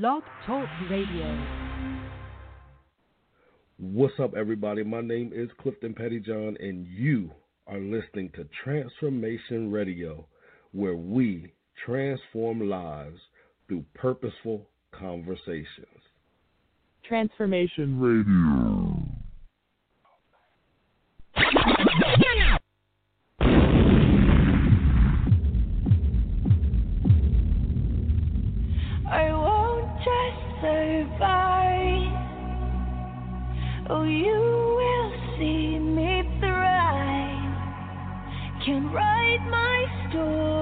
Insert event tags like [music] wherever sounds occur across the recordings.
Blog Talk Radio. What's up, everybody? My name is Clifton Pettyjohn, and you are listening to Transformation Radio, where we transform lives through purposeful conversations. Transformation Radio. Oh, you will see me thrive. Can write my story.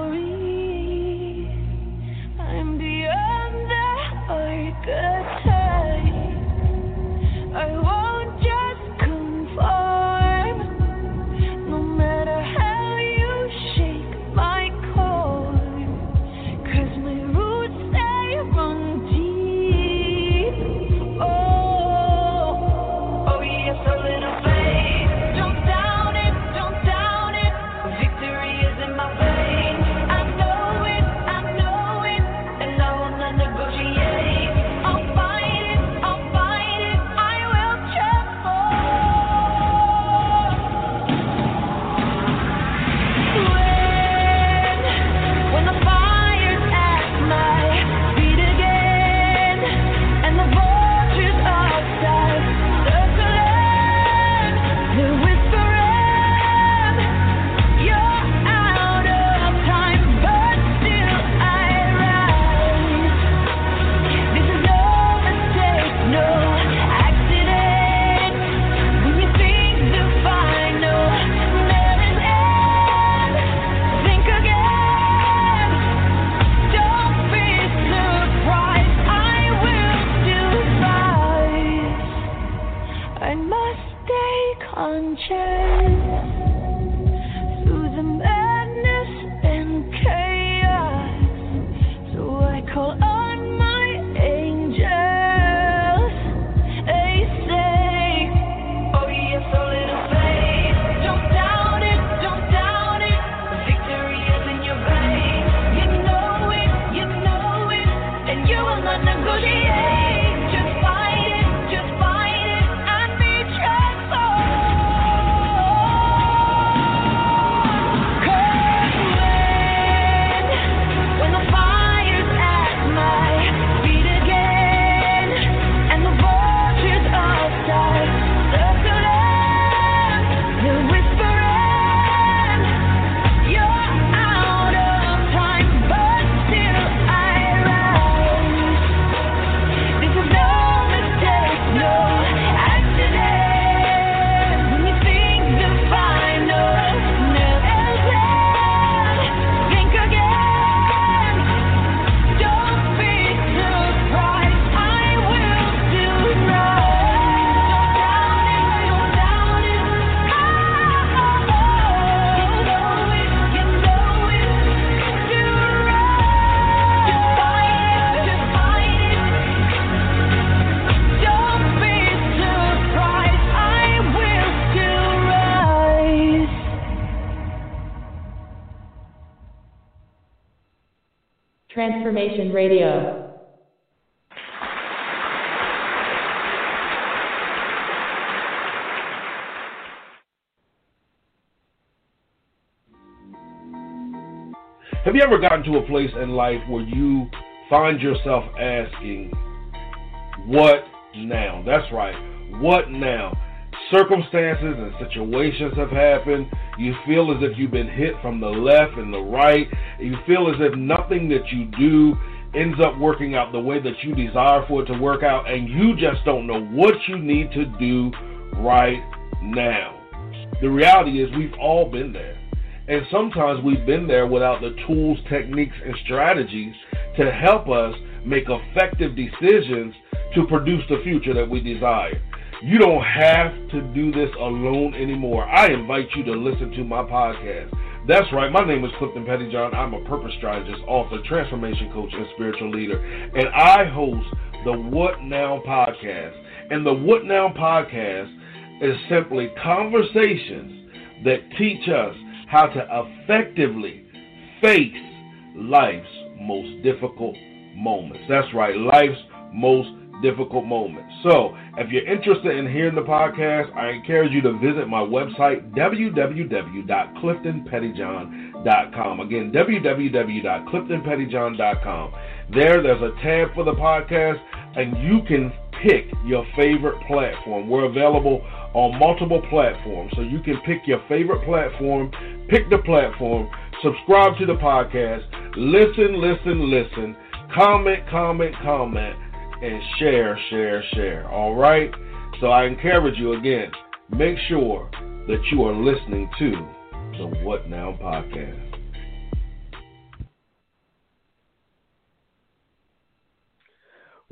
Radio. Have you ever gotten to a place in life where you find yourself asking, What now? That's right. What now? Circumstances and situations have happened. You feel as if you've been hit from the left and the right. You feel as if nothing that you do ends up working out the way that you desire for it to work out, and you just don't know what you need to do right now. The reality is, we've all been there. And sometimes we've been there without the tools, techniques, and strategies to help us make effective decisions to produce the future that we desire. You don't have to do this alone anymore. I invite you to listen to my podcast. That's right. My name is Clifton Pettyjohn. I'm a purpose strategist, author, transformation coach, and spiritual leader. And I host the What Now podcast. And the What Now podcast is simply conversations that teach us how to effectively face life's most difficult moments. That's right, life's most difficult moments. So, if you're interested in hearing the podcast, I encourage you to visit my website, www.cliftonpettyjohn.com. Again, www.cliftonpettyjohn.com. There, there's a tab for the podcast, and you can pick your favorite platform. We're available on multiple platforms, so you can pick your favorite platform, pick the platform, subscribe to the podcast, listen, listen, listen, comment, comment, comment and share, share, share. All right? So I encourage you again, make sure that you are listening to the What Now podcast.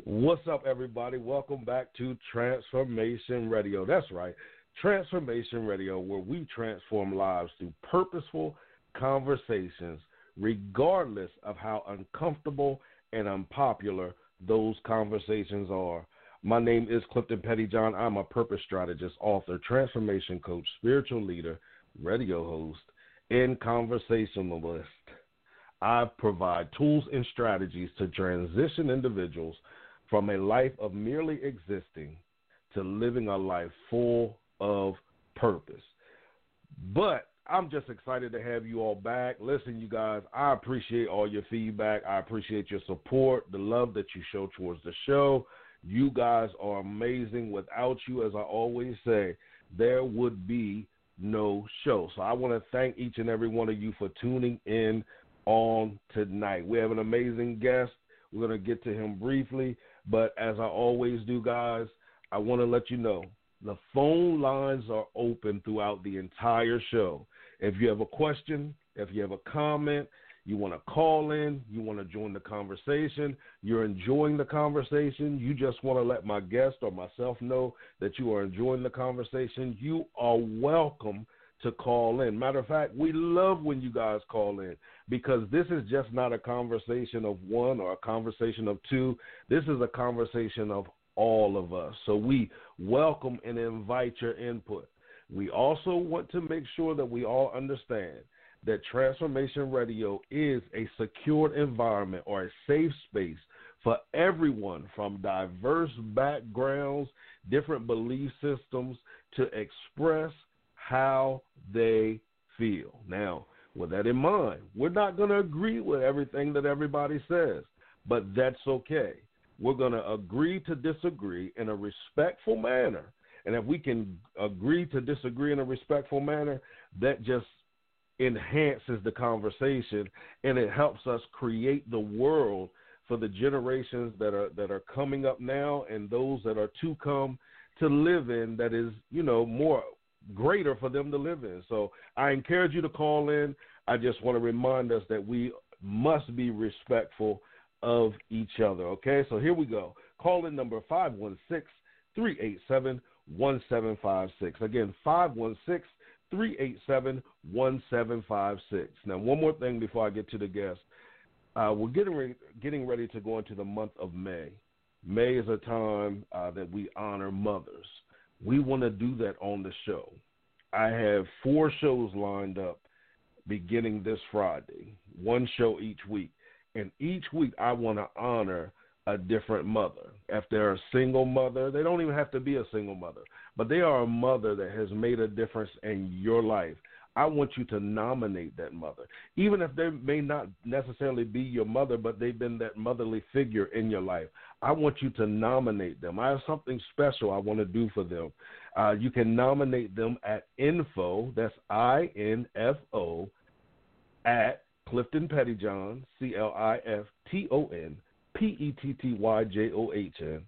What's up, everybody? Welcome back to Transformation Radio. That's right, Transformation Radio, where we transform lives through purposeful conversations, regardless of how uncomfortable and unpopular those conversations are. My name is Clifton Pettyjohn. I'm a purpose strategist, author, transformation coach, spiritual leader, radio host, and conversationalist. I provide tools and strategies to transition individuals from a life of merely existing to living a life full of purpose. But I'm just excited to have you all back. Listen, you guys, I appreciate all your feedback. I appreciate your support, the love that you show towards the show. You guys are amazing. Without you, as I always say, there would be no show. So I want to thank each and every one of you for tuning in on tonight. We have an amazing guest. We're going to get to him briefly, but as I always do, guys, I want to let you know the phone lines are open throughout the entire show. If you have a question, if you have a comment, you want to call in, you want to join the conversation, you're enjoying the conversation, you just want to let my guest or myself know that you are enjoying the conversation, you are welcome to call in. Matter of fact, we love when you guys call in because this is just not a conversation of one or a conversation of two. This is a conversation of all of us. So we welcome and invite your input. We also want to make sure that we all understand that Transformation Radio is a secured environment or a safe space for everyone from diverse backgrounds, different belief systems to express how they feel. Now, with that in mind, we're not going to agree with everything that everybody says, but that's okay. We're going to agree to disagree in a respectful manner and if we can agree to disagree in a respectful manner, that just enhances the conversation and it helps us create the world for the generations that are that are coming up now and those that are to come to live in that is, you know, more greater for them to live in. So I encourage you to call in. I just want to remind us that we must be respectful of each other. Okay, so here we go. Call in number 516 387 1756. Again, 516 387 1756. Now, one more thing before I get to the guest. Uh, we're getting, re- getting ready to go into the month of May. May is a time uh, that we honor mothers. We want to do that on the show. I have four shows lined up beginning this Friday, one show each week. And each week I want to honor a different mother. If they're a single mother, they don't even have to be a single mother, but they are a mother that has made a difference in your life. I want you to nominate that mother, even if they may not necessarily be your mother, but they've been that motherly figure in your life. I want you to nominate them. I have something special I want to do for them. Uh, you can nominate them at info. That's I N F O at Clifton Pettyjohn, C L I F T O N P E T T Y J O H N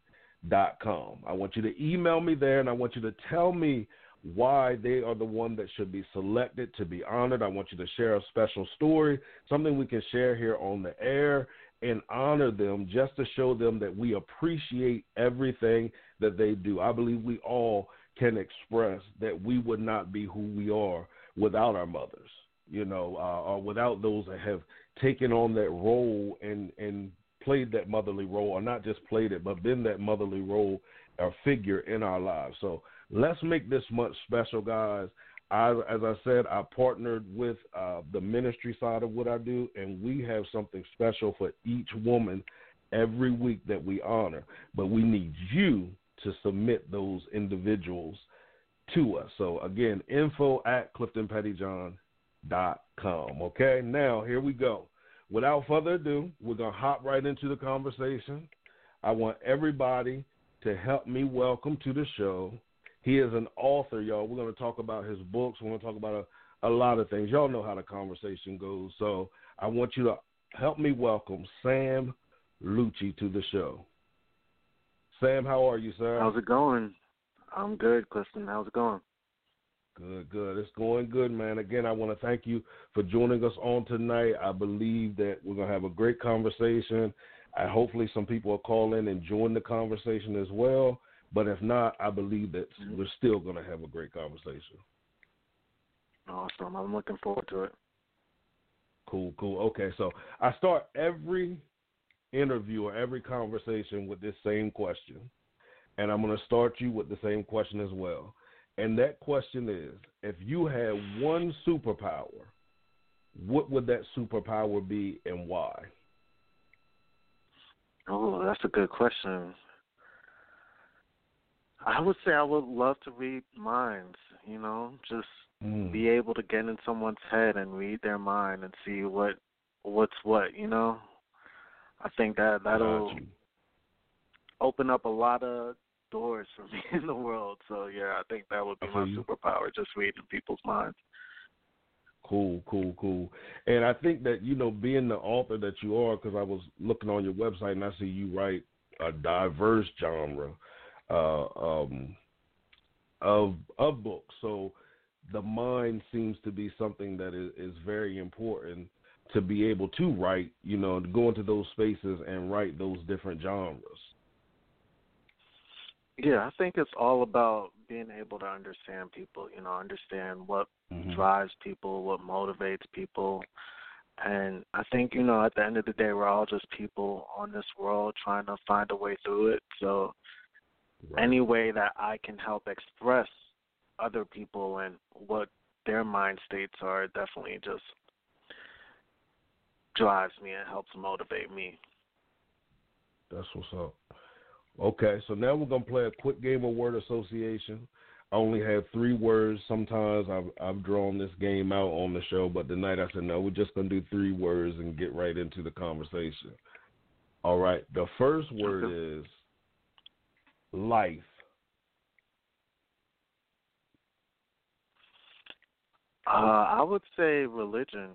dot com. I want you to email me there, and I want you to tell me why they are the one that should be selected to be honored. I want you to share a special story, something we can share here on the air and honor them just to show them that we appreciate everything that they do. I believe we all can express that we would not be who we are without our mothers, you know, uh, or without those that have taken on that role and and played that motherly role, or not just played it, but been that motherly role or figure in our lives. So let's make this month special, guys. I, as I said, I partnered with uh, the ministry side of what I do, and we have something special for each woman every week that we honor. But we need you to submit those individuals to us. So again, info at cliftonpettyjohn.com. Okay, now here we go. Without further ado, we're going to hop right into the conversation. I want everybody to help me welcome to the show. He is an author, y'all. We're going to talk about his books. We're going to talk about a, a lot of things. Y'all know how the conversation goes. So I want you to help me welcome Sam Loochi to the show. Sam, how are you, sir? How's it going? I'm good, Clifton. How's it going? Good, good. It's going good, man. Again, I want to thank you for joining us on tonight. I believe that we're going to have a great conversation. I, hopefully, some people will call in and join the conversation as well. But if not, I believe that we're still going to have a great conversation. Awesome. I'm looking forward to it. Cool, cool. Okay, so I start every interview or every conversation with this same question. And I'm going to start you with the same question as well. And that question is if you had one superpower, what would that superpower be and why? Oh, that's a good question. I would say I would love to read minds, you know, just Mm. be able to get in someone's head and read their mind and see what what's what, you know. I think that that'll open up a lot of doors for [laughs] me in the world. So yeah, I think that would be my superpower, just reading people's minds. Cool, cool, cool. And I think that you know, being the author that you are, because I was looking on your website and I see you write a diverse genre uh, um, of of books. So the mind seems to be something that is, is very important to be able to write. You know, to go into those spaces and write those different genres. Yeah, I think it's all about being able to understand people, you know, understand what Mhm. drives people, what motivates people. And I think, you know, at the end of the day, we're all just people on this world trying to find a way through it. So, Right. any way that I can help express other people and what their mind states are definitely just drives me and helps motivate me. That's what's up. Okay, so now we're gonna play a quick game of word association. I only have three words. Sometimes I've I've drawn this game out on the show, but tonight I said no, we're just gonna do three words and get right into the conversation. All right. The first word Okay. is life. Uh, I would say religion.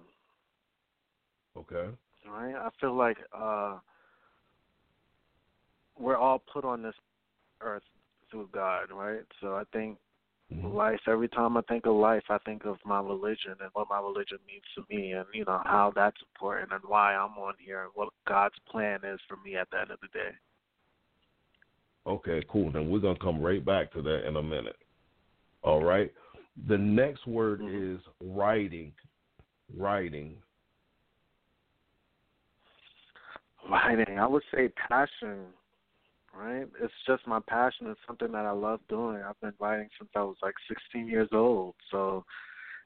Okay. right? I feel like uh we're all put on this earth through God, right? So I think Mhm. life every time I think of life I think of my religion and what my religion means to me and you know how that's important and why I'm on here and what God's plan is for me at the end of the day. Okay, cool. Then we're gonna come right back to that in a minute. All right. The next word Mhm. is writing. Writing. Writing, I would say passion, right? It's just my passion. It's something that I love doing. I've been writing since I was like 16 years old. So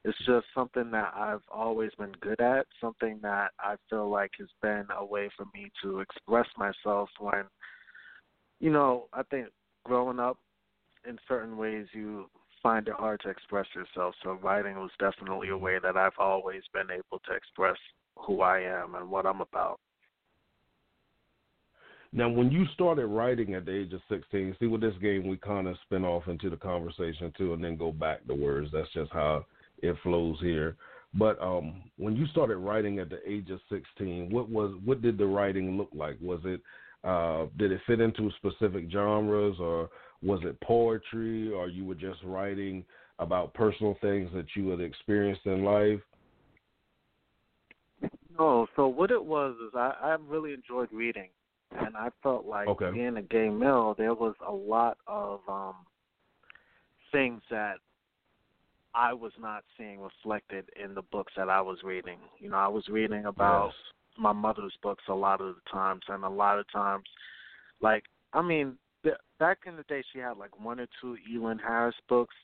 it's just something that I've always been good at, something that I feel like has been a way for me to express myself when, you know, I think growing up in certain ways you find it hard to express yourself. So writing was definitely a way that I've always been able to express who I am and what I'm about. Now, when you started writing at the age of 16, see with this game, we kind of spin off into the conversation too, and then go back to words. That's just how it flows here. But um, when you started writing at the age of 16, what was what did the writing look like? Was it uh, did it fit into specific genres, or was it poetry, or you were just writing about personal things that you had experienced in life? No, so what it was is I, I really enjoyed reading, and I felt like Okay. being a gay male, there was a lot of um things that I was not seeing reflected in the books that I was reading. You know, I was reading about Yes. my mother's books a lot of the times, and a lot of times, like I mean, the, back in the day, she had like one or two Elin Harris books,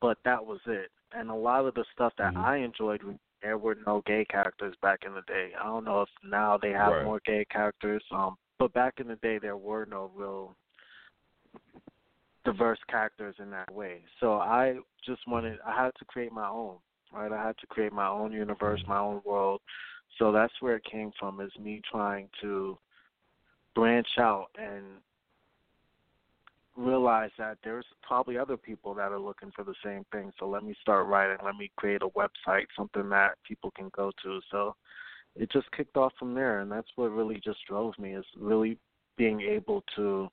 but that was it. And a lot of the stuff that Mhm. I enjoyed, there were no gay characters back in the day. I don't know if now they have Right. more gay characters, um, but back in the day, there were no real diverse characters in that way. So I just wanted, I had to create my own, right? I had to create my own universe, my own world. So that's where it came from, is me trying to branch out and realize that there's probably other people that are looking for the same thing. So let me start writing. Let me create a website, something that people can go to. So it just kicked off from there, and that's what really just drove me is really being able to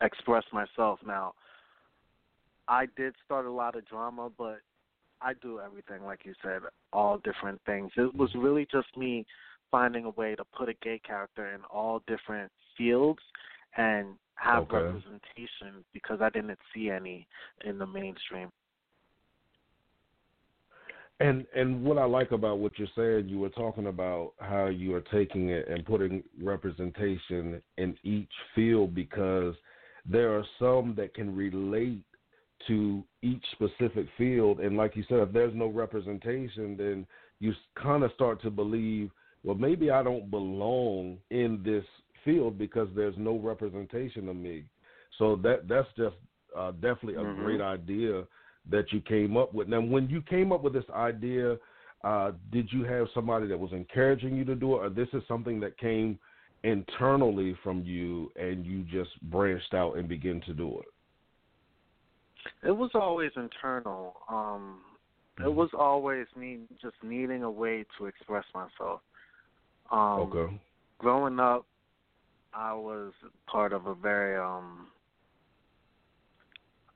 express myself. Now, I did start a lot of drama, but I do everything, like you said, all different things. It was really just me finding a way to put a gay character in all different fields and have Okay. representation because I didn't see any in the mainstream. And and what I like about what you're saying, you were talking about how you are taking it and putting representation in each field because there are some that can relate to each specific field, and like you said, if there's no representation, then you kind of start to believe, well, maybe I don't belong in this field because there's no representation of me. So that that's just uh, definitely a Mhm. great idea that you came up with. Now, when you came up with this idea, uh, did you have somebody that was encouraging you to do it, or this is something that came internally from you and you just branched out and began to do it? It was always internal. Um it was always me just needing a way to express myself. Um okay. growing up I was part of a very um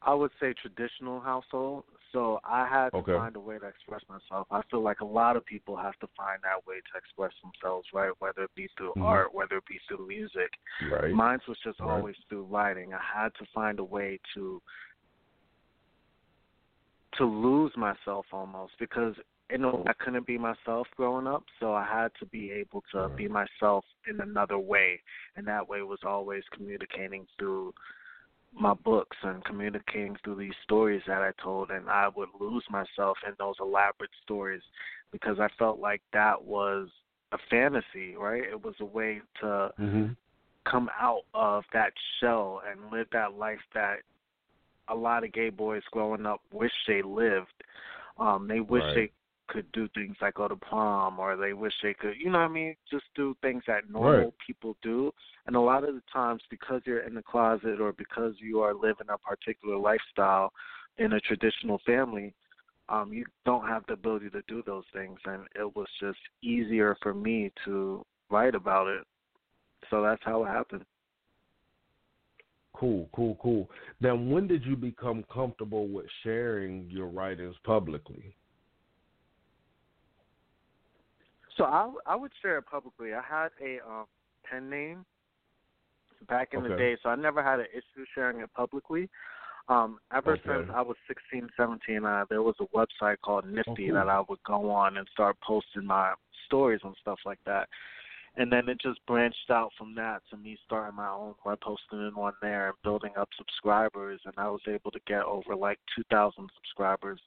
I would say traditional household. So I had to Okay. find a way to express myself. I feel like a lot of people have to find that way to express themselves, right? Whether it be through Mhm. art, whether it be through music. Right. Mine was just Right. always through writing. I had to find a way to to lose myself almost because you know I couldn't be myself growing up, so I had to be able to Right. be myself in another way, and that way was always communicating through my books and communicating through these stories that I told, and I would lose myself in those elaborate stories because I felt like that was a fantasy, right? It was a way to Mhm. come out of that shell and live that life that a lot of gay boys growing up wish they lived. Um, they wish Right. they could do things like go to prom or they wish they could you know what I mean, just do things that normal Right. people do. And a lot of the times because you're in the closet or because you are living a particular lifestyle in a traditional family, um, you don't have the ability to do those things and it was just easier for me to write about it. So that's how it happened. Cool, cool, cool. Then when did you become comfortable with sharing your writings publicly? So I I would share it publicly. I had a um, pen name back in the day, so I never had an issue sharing it publicly. Um, ever Okay. since I was 16, 17, uh, there was a website called Nifty cool. that I would go on and start posting my stories and stuff like that. And then it just branched out from that to me starting my own web posting in on there and building up subscribers. And I was able to get over like 2,000 subscribers.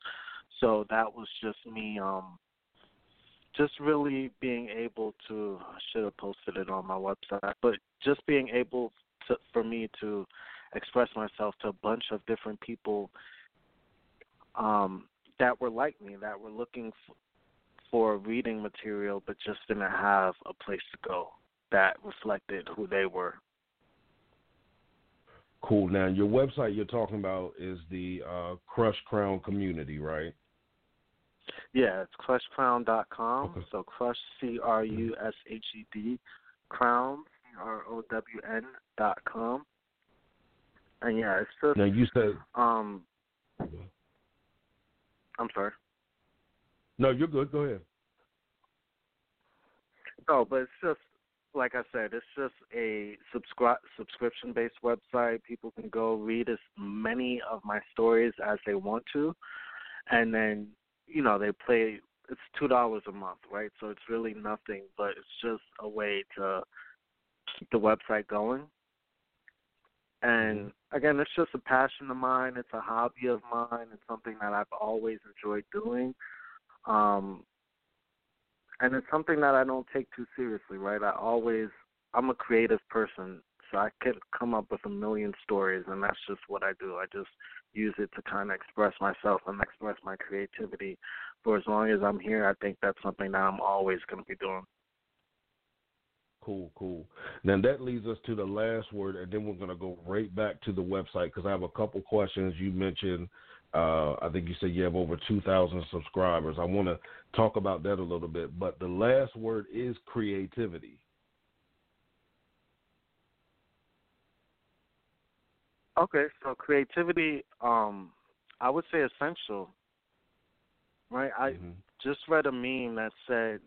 So that was just me um, just really being able to I should have posted it on my website, but just being able to for me to express myself to a bunch of different people um, that were like me, that were looking f- for reading material, but just didn't have a place to go that reflected who they were. Cool. Now, your website you're talking about is the uh, Crushed Crown community, right? Yeah, it's crushedcrown.com. Okay. So crush C R U S H E D crown C R O W N dot com. And yeah, it's just Now, you said um I'm sorry. no. You're good. Go ahead. No, but it's just like I said, it's just a subscri- subscription based website. People can go read as many of my stories as they want to, and then you know they play. It's two dollars a month, right? So it's really nothing, but it's just a way to keep the website going. And again, it's just a passion of mine. It's a hobby of mine. It's something that I've always enjoyed doing. Um, and it's something that I don't take too seriously, right? I always I'm a creative person, I could come up with a million stories and that's just what I do. I just use it to kind of express myself and express my creativity. For as long as I'm here, I think that's something that I'm always going to be doing. Cool, cool. Now that leads us to the last word, and then we're going to go right back to the website because I have a couple questions. You mentioned, uh, I think you said you have over 2,000 subscribers. I want to talk about that a little bit, but the last word is creativity. Okay, so creativity, um, I would say essential. Right? I Mhm. just read a meme that said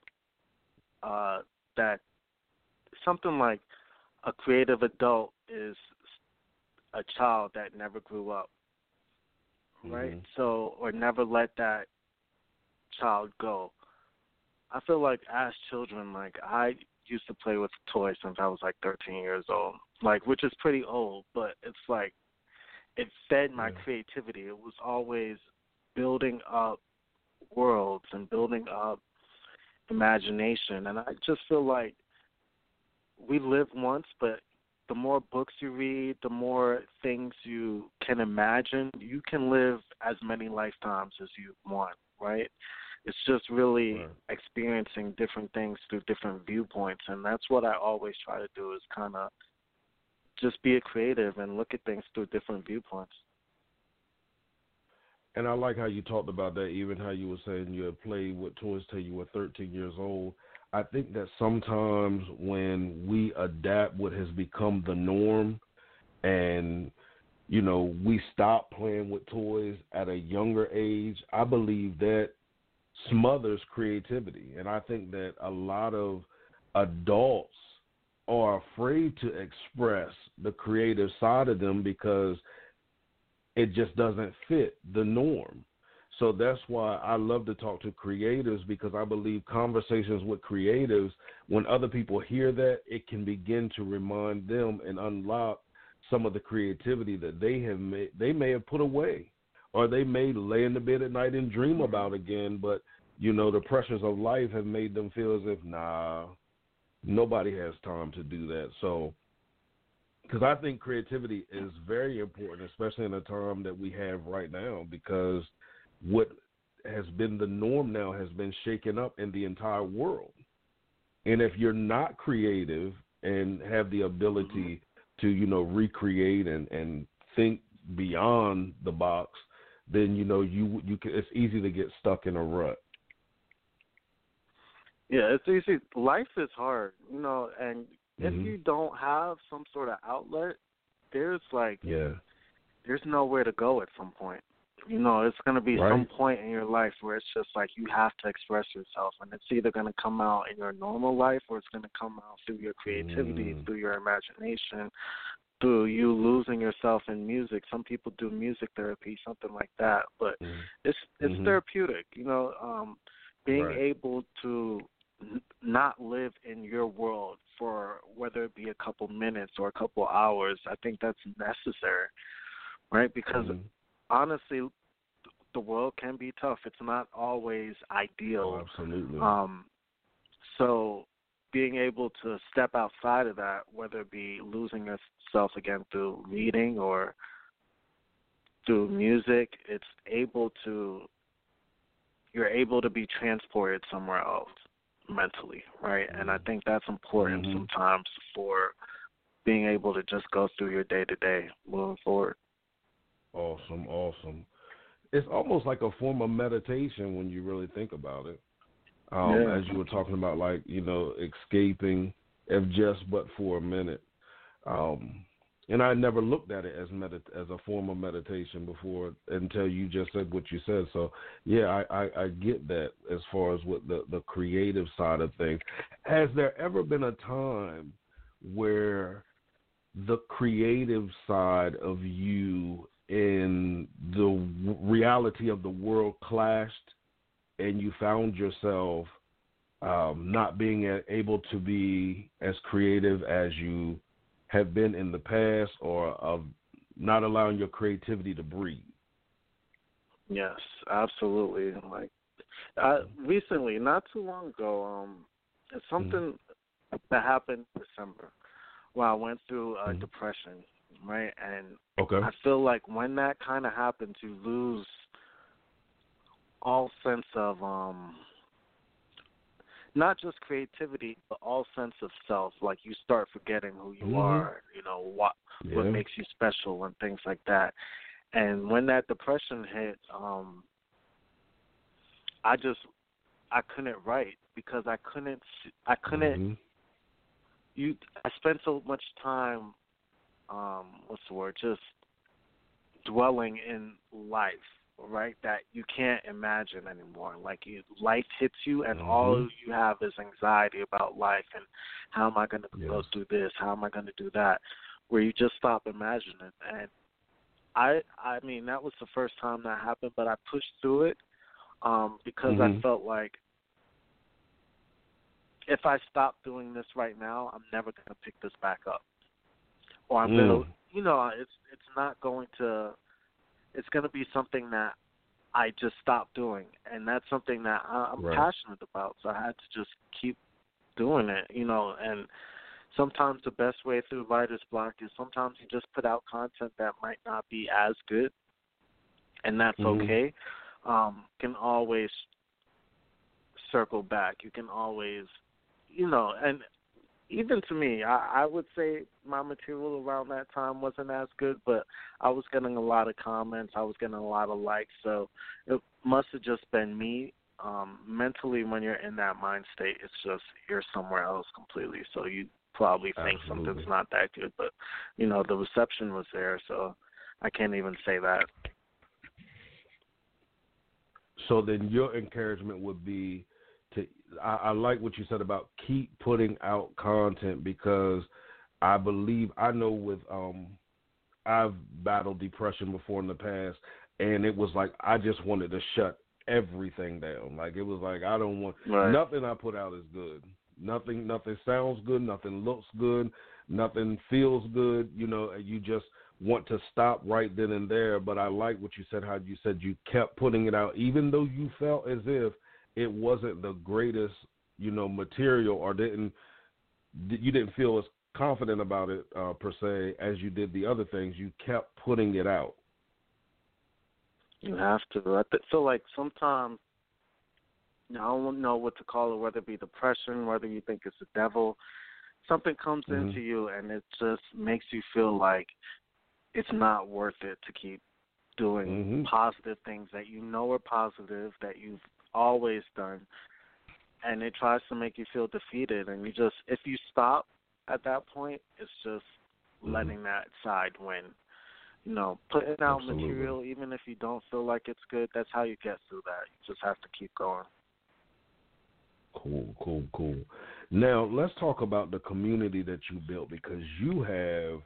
uh, that something like a creative adult is a child that never grew up, right? Mhm. So, or never let that child go. I feel like as children, like I used to play with toys since I was like 13 years old, like which is pretty old, but it's like it fed my Yeah. creativity. It was always building up worlds and building up imagination, and I just feel like we live once, but the more books you read, the more things you can imagine, you can live as many lifetimes as you want, right? It's just really Right. experiencing different things through different viewpoints, and that's what I always try to do is kind of just be a creative and look at things through different viewpoints. And I like how you talked about that, even how you were saying you had played with toys till you were 13 years old. I think that sometimes when we adapt what has become the norm and, you know, we stop playing with toys at a younger age, I believe that smothers creativity. And I think that a lot of adults are afraid to express the creative side of them because it just doesn't fit the norm. So that's why I love to talk to creatives because I believe conversations with creatives, when other people hear that, it can begin to remind them and unlock some of the creativity that they have made, they may have put away, or they may lay in the bed at night and dream about again. But you know, the pressures of life have made them feel as if, nah, nobody has time to do that. So because I think creativity is very important, especially in the time that we have right now, because what has been the norm now has been shaken up in the entire world. And if you're not creative and have the ability mm-hmm. to, you know, recreate and, and think beyond the box, then you know you you can, it's easy to get stuck in a rut. Yeah, it's easy. Life is hard, you know, and if Mhm. you don't have some sort of outlet, there's like Yeah. there's nowhere to go at some point. You know, it's going to be some point in your life where it's just like you have to express yourself, and it's either going to come out in your normal life or it's going to come out through your creativity, Mm. through your imagination, through you losing yourself in music. Some people do music therapy, something like that, but Mhm. it's it's Mhm. therapeutic. You know, um, being Right. able to n- not live in your world for whether it be a couple minutes or a couple hours, I think that's necessary, right? Because Mhm. honestly, the world can be tough. It's not always Oh, ideal. absolutely. Um, so being able to step outside of that, whether it be losing yourself again through reading or through music, it's able to you're able to be transported somewhere else mentally, right? And I think that's important Mhm. sometimes for being able to just go through your day to day moving forward. Awesome, awesome. It's almost like a form of meditation when you really think about it. Um, Yeah. As you were talking about, like you know, escaping, if just but for a minute. Um, and I never looked at it as medit- as a form of meditation before until you just said what you said. So yeah, I, I, I get that as far as what the the creative side of things. Has there ever been a time where the creative side of you and the w- reality of the world clashed and you found yourself um, not being able to be as creative as you have been in the past or of not allowing your creativity to breathe. Yes, absolutely. Like I recently, not too long ago, um something that happened in December where I went through a Mhm. depression, right? And Okay. I feel like when that kind of happens, you lose all sense of um not just creativity, but all sense of self. Like you start forgetting who you Mhm. are, you know, what what makes you special and things like that. And when that depression hit, um I just I couldn't write because I couldn't i couldn't Mhm. you I spent so much time um what's the word just dwelling in life right that you can't imagine anymore like you life hits you and all Mhm. you have is anxiety about life and how am i going to go through this how am i going to do that where you just stop imagining and i i mean that was the first time that happened but i pushed through it um because i Mhm. felt like if I stop doing this right now, I'm never going to pick this back up. Or I'm Mm. going to, you know, it's it's not going to it's going to be something that I just stopped doing, and that's something that I'm Right. passionate about. So I had to just keep doing it, you know. And sometimes the best way through writer's block is sometimes you just put out content that might not be as good, and that's Mhm. okay. Um, can always circle back. You can always, you know, and even to me, I, I would say my material around that time wasn't as good, but I was getting a lot of comments. I was getting a lot of likes, so it must have just been me. Um, mentally, when you're in that mind state, it's just you're somewhere else completely. So you probably think Absolutely. something's not that good, but you know the reception was there, so I can't even say that. So then your encouragement would be I, I like what you said about keep putting out content because I believe I know with um I've battled depression before in the past and it was like I just wanted to shut everything down. Like it was like I don't want Right. nothing I put out is good. Nothing nothing sounds good, nothing looks good, nothing feels good, you know, and you just want to stop right then and there, but I like what you said how you said you kept putting it out even though you felt as if it wasn't the greatest, you know, material or didn't you didn't feel as confident about it uh, per se as you did the other things. You kept putting it out. You have to. I feel like sometimes you know, I don't know what to call it, whether it be depression, whether you think it's the devil. Something comes Mhm. into you and it just makes you feel like it's not worth it to keep doing Mhm. positive things that you know are positive, that you've always done. And it tries to make you feel defeated and you just if you stop at that point, it's just Mhm. letting that side win you know, putting out Absolutely. material, even if you don't feel like it's good, that's how you get through that. You just have to keep going. Cool, cool, cool. Now let's talk about the community that you built because you have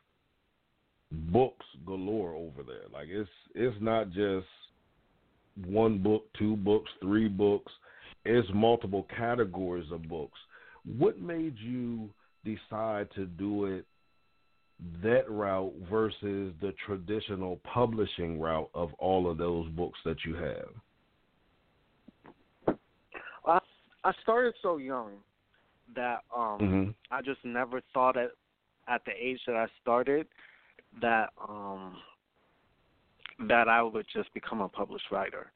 books galore over there. Like it's it's not just one book, two books, three books. It's multiple categories of books. What made you decide to do it that route versus the traditional publishing route of all of those books that you have? I I started so young that um Mhm. I just never thought at at the age that I started that um that I would just become a published writer.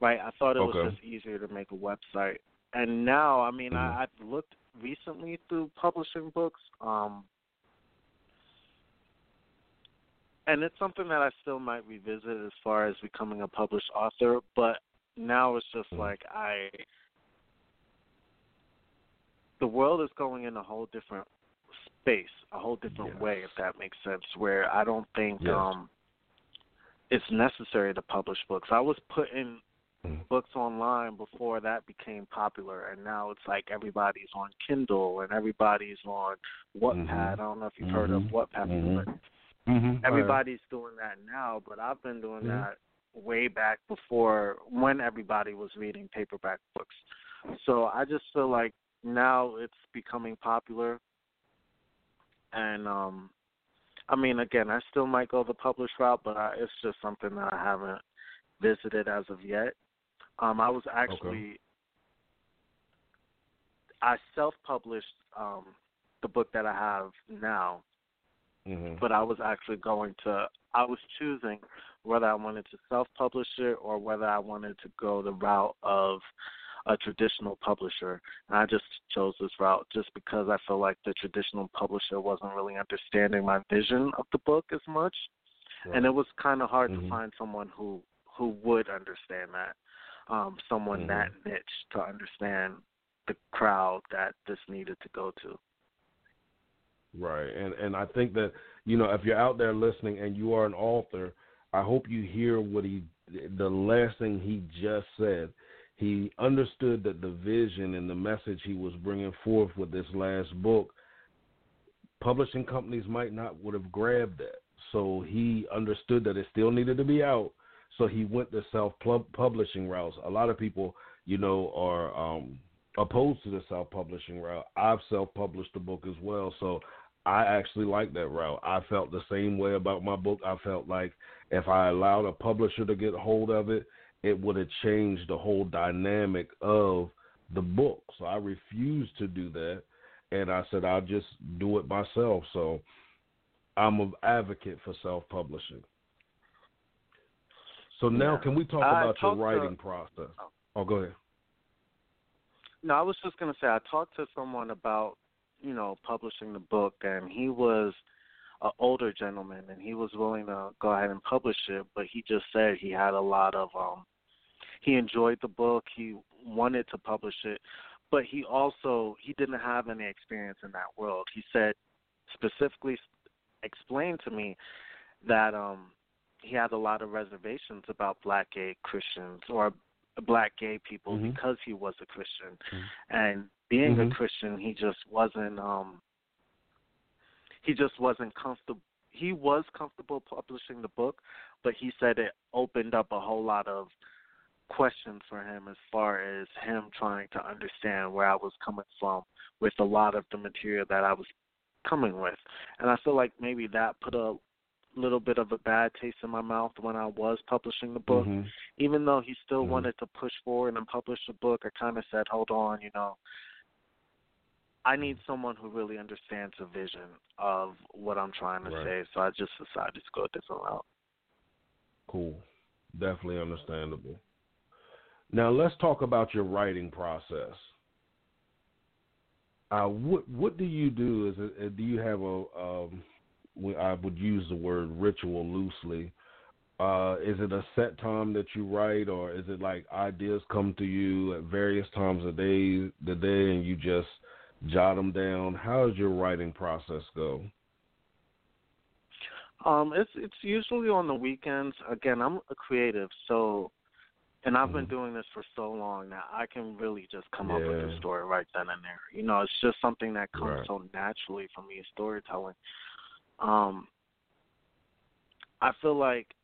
Right? I thought it Okay. was just easier to make a website. And now, I mean, Mhm. I, I've looked recently through publishing books. Um, and it's something that I still might revisit as far as becoming a published author, but now it's just Mhm. like I the world is going in a whole different space, a whole different Yes. way if that makes sense, where I don't think Yes. um it's necessary to publish books. I was putting Mhm. books online before that became popular and now it's like everybody's on Kindle and everybody's on Wattpad. Mhm. I don't know if you've heard of Mhm. Wattpad Mhm. but Mm-hmm. everybody's doing that now, but I've been doing that way back before when everybody was reading paperback books. So I just feel like now it's becoming popular and um I mean again, I still might go the published route, but I, it's just something that I haven't visited as of yet. Um I was actually I self-published um the book that I have now Mm-hmm. but I was actually going to I was choosing whether I wanted to self publish it or whether I wanted to go the route of a traditional publisher. And I just chose this route just because I feel like the traditional publisher wasn't really understanding my vision of the book as much. And it was kind of hard Mhm. to find someone who who would understand that. Um someone Mhm. that niche to understand the crowd that this needed to go to. Right. And and I think that, you know, if you're out there listening and you are an author, I hope you hear what he the last thing he just said. He understood that the vision and the message he was bringing forth with this last book publishing companies might not would have grabbed that. So he understood that it still needed to be out. So he went the self publishing routes. A lot of people, you know, are um opposed to the self publishing route. I've self published the book as well. So I actually like that route. I felt the same way about my book. I felt like if I allowed a publisher to get hold of it, it would have changed the whole dynamic of the book. So I refused to do that. And I said, I'll just do it myself. So I'm an advocate for self publishing. So now, Yeah. can we talk I about your talked to- writing process? Oh. oh, go ahead. No, I was just gonna say I talked to someone about you know publishing the book, and he was an older gentleman, and he was willing to go ahead and publish it, but he just said he had a lot of um he enjoyed the book, he wanted to publish it, but he also he didn't have any experience in that world. He said specifically explained to me that um he had a lot of reservations about black gay Christians or black gay people Mhm. because he was a Christian. Mhm. And being Mhm. a Christian, he just wasn't um he just wasn't comfortable he was comfortable publishing the book, but he said it opened up a whole lot of questions for him as far as him trying to understand where I was coming from with a lot of the material that I was coming with. And I feel like maybe that put a little bit of a bad taste in my mouth when I was publishing the book. Mhm. Even though he still Mhm. wanted to push forward and publish the book, I kind of said, hold on, you know, I need someone who really understands the vision of what I'm trying to Right. say. So I just decided to go a different route. Cool. Definitely understandable. Now let's talk about your writing process. Uh, what what do you do? Is it, uh, do you have a um, I would use the word ritual loosely. Uh, is it a set time that you write, or is it like ideas come to you at various times of day, the day, and you just jot them down? How does your writing process go? Um, it's it's usually on the weekends. Again, I'm a creative, so and I've been Mhm. doing this for so long that I can really just come up with Yeah. a story right then and there. You know, it's just something that comes Right. so naturally for me, storytelling. Um, I feel like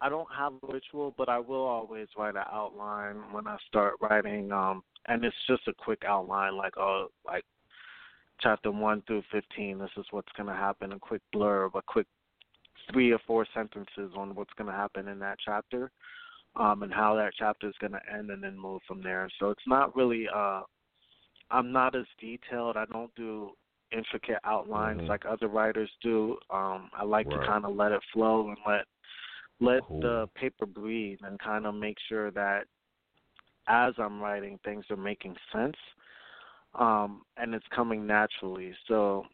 I don't have a ritual, but I will always write an outline when I start writing. Um, and it's just a quick outline, like oh, like chapter one through fifteen. This is what's going to happen. A quick blurb, a quick three or four sentences on what's going to happen in that chapter, um, and how that chapter is going to end, and then move from there. So it's not really. Uh, I'm not as detailed. I don't do intricate outlines Mhm. like other writers do. Um, I like Right. to kind of let it flow and let let Cool. the paper breathe and kind of make sure that as I'm writing, things are making sense, um, and it's coming naturally. So,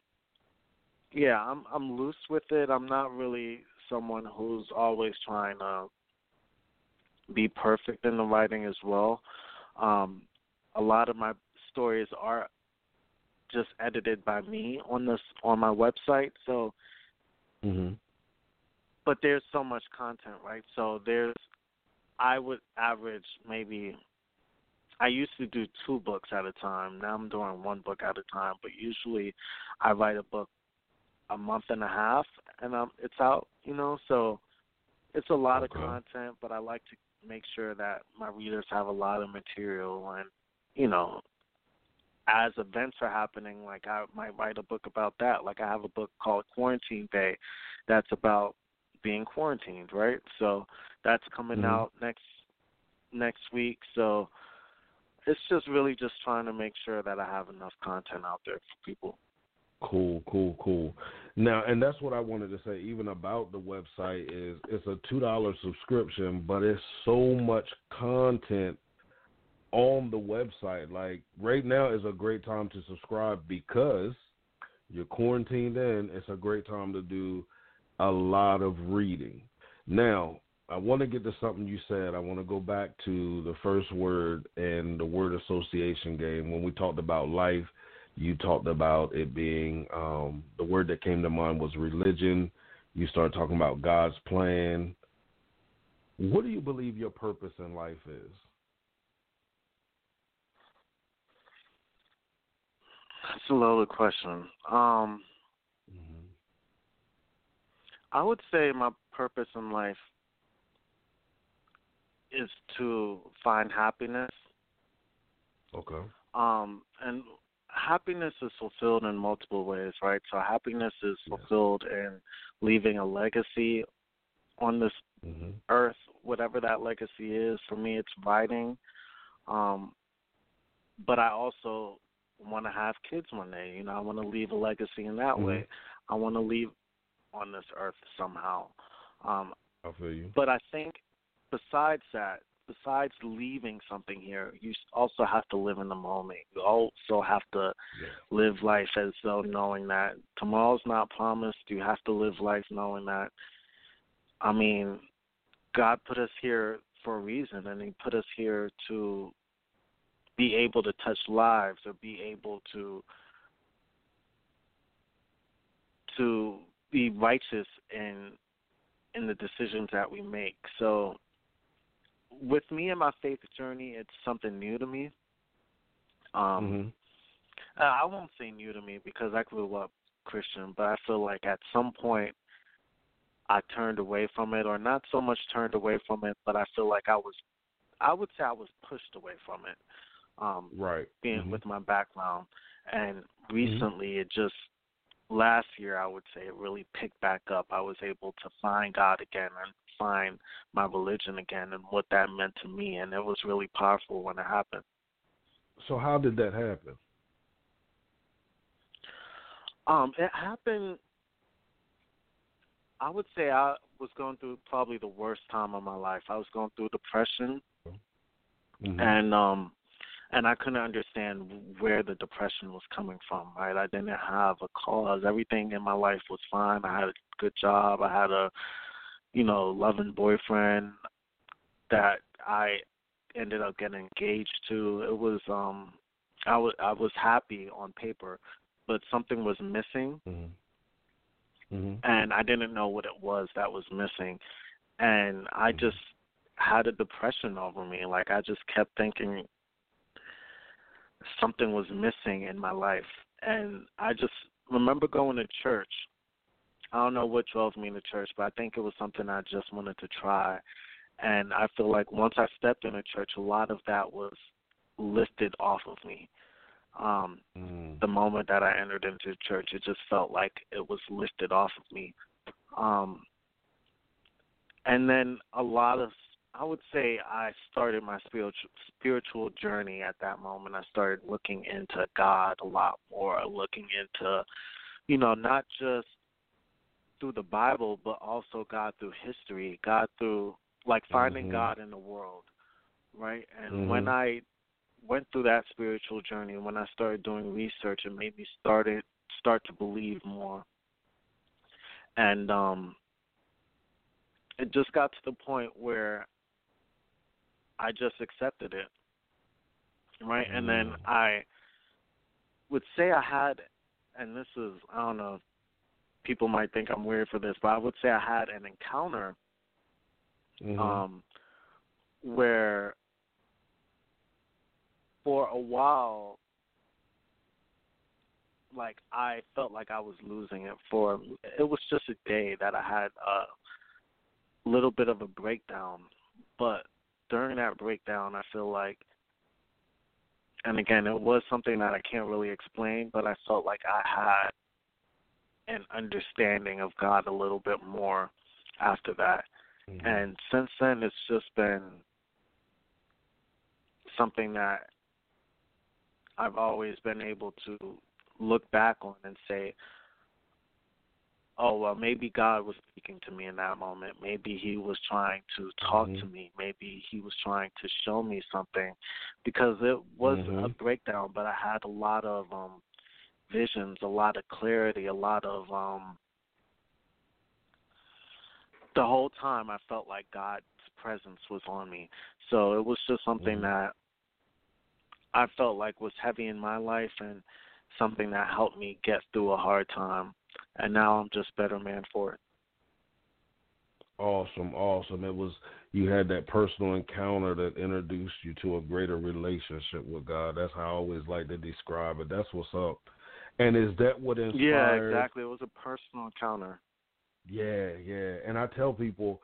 yeah, I'm I'm loose with it. I'm not really someone who's always trying to be perfect in the writing as well. Um, a lot of my stories are just edited by me on this on my website. So, Mm-hmm. but there's so much content, right? So there's I would average maybe I used to do two books at a time. Now I'm doing one book at a time, but usually I write a book a month and a half and um it's out, you know, so it's a lot Okay. of content, but I like to make sure that my readers have a lot of material and you know, as events are happening, like I might write a book about that. Like I have a book called Quarantine Day that's about being quarantined, right? So that's coming Mhm. out next next week. So it's just really just trying to make sure that I have enough content out there for people. Cool, cool, cool. Now, and that's what I wanted to say. Even about the website is it's a two dollar subscription, but it's so much content on the website. Like right now is a great time to subscribe because you're quarantined in. It's a great time to do a lot of reading. Now, I want to get to something you said. I want to go back to the first word and the word association game when we talked about life you talked about it being um, the word that came to mind was religion. You started talking about God's plan. What do you believe your purpose in life is? That's a loaded question. Um, Mm-hmm. I would say my purpose in life is to find happiness. Okay. Um, and happiness is fulfilled in multiple ways, right? So happiness is fulfilled in leaving a legacy on this Mm-hmm. earth, whatever that legacy is. For me, it's writing. Um, but I also want to have kids one day. You know, I want to leave a legacy in that Mhm. way. I want to leave on this earth somehow. Um, I feel you. but I think besides that, besides leaving something here, you also have to live in the moment. You also have to Yeah. live life as though knowing that tomorrow's not promised. You have to live life knowing that. I mean, God put us here for a reason, and He put us here to be able to touch lives or be able to to be righteous in in the decisions that we make. So with me and my faith journey, it's something new to me. Um mm-hmm. uh, I won't say new to me because I grew up Christian, but I feel like at some point I turned away from it, or not so much turned away from it, but I feel like I was, I would say I was pushed away from it, um, Right. being Mhm. with my background. And recently, it just last year, I would say it really picked back up. I was able to find God again and find my religion again and what that meant to me, and it was really powerful when it happened. So how did that happen? Um, it happened. I would say I was going through probably the worst time of my life. I was going through depression, Mhm. and um, and I couldn't understand where the depression was coming from. Right, I didn't have a cause. Everything in my life was fine. I had a good job. I had a, you know, loving boyfriend that I ended up getting engaged to. It was um, I was I was happy on paper, but something was missing Mhm. Mhm. and I didn't know what it was that was missing, and I Mhm. just had a depression over me. Like I just kept thinking something was missing in my life, and I just remember going to church. I don't know what drove me to church, but I think it was something I just wanted to try. And I feel like once I stepped into church, a lot of that was lifted off of me. Um, Mhm. the moment that I entered into church, it just felt like it was lifted off of me. Um, and then a lot of, I would say, I started my spiritual spiritual journey at that moment. I started looking into God a lot more, looking into, you know, not just through the Bible, but also God through history, God through like finding Mhm. God in the world, right? And Mhm. when I went through that spiritual journey, when I started doing research, it made me started start to believe more. And um it just got to the point where I just accepted it. Right? And then Mm. I would say I had and this is I don't know people might think I'm weird for this, but I would say I had an encounter Mhm. um, where for a while, like I felt like I was losing it. For it was just a day that I had a little bit of a breakdown, but during that breakdown, I feel like, and again, it was something that I can't really explain, but I felt like I had an understanding of God a little bit more after that. Mhm. And since then, it's just been something that I've always been able to look back on and say, oh, well, maybe God was speaking to me in that moment. Maybe He was trying to talk Mhm. to me. Maybe He was trying to show me something. Because it was a Mhm. breakdown, but I had a lot of um visions, a lot of clarity, a lot of um the whole time I felt like God's presence was on me. So it was just something Mhm. that I felt like was heavy in my life and something that helped me get through a hard time. And now I'm just better man for it. Awesome, awesome. It was you had that personal encounter that introduced you to a greater relationship with God. That's how I always like to describe it. That's what's up. And is that what inspired? Yeah, exactly. It was a personal encounter. Yeah, yeah. And I tell people,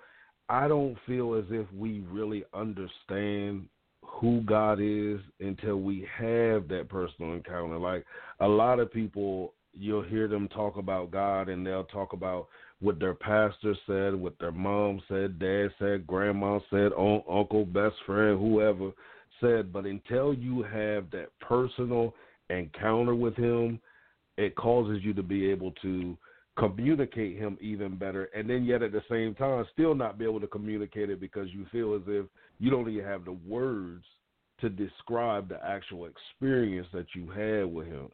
I don't feel as if we really understand who God is until we have that personal encounter. Like a lot of people, you'll hear them talk about God and they'll talk about what their pastor said, what their mom said, dad said, grandma said, un- uncle, best friend, whoever said. But until you have that personal encounter with Him, it causes you to be able to communicate Him even better. And then, yet at the same time, still not be able to communicate it because you feel as if you don't even have the words to describe the actual experience that you had with Him.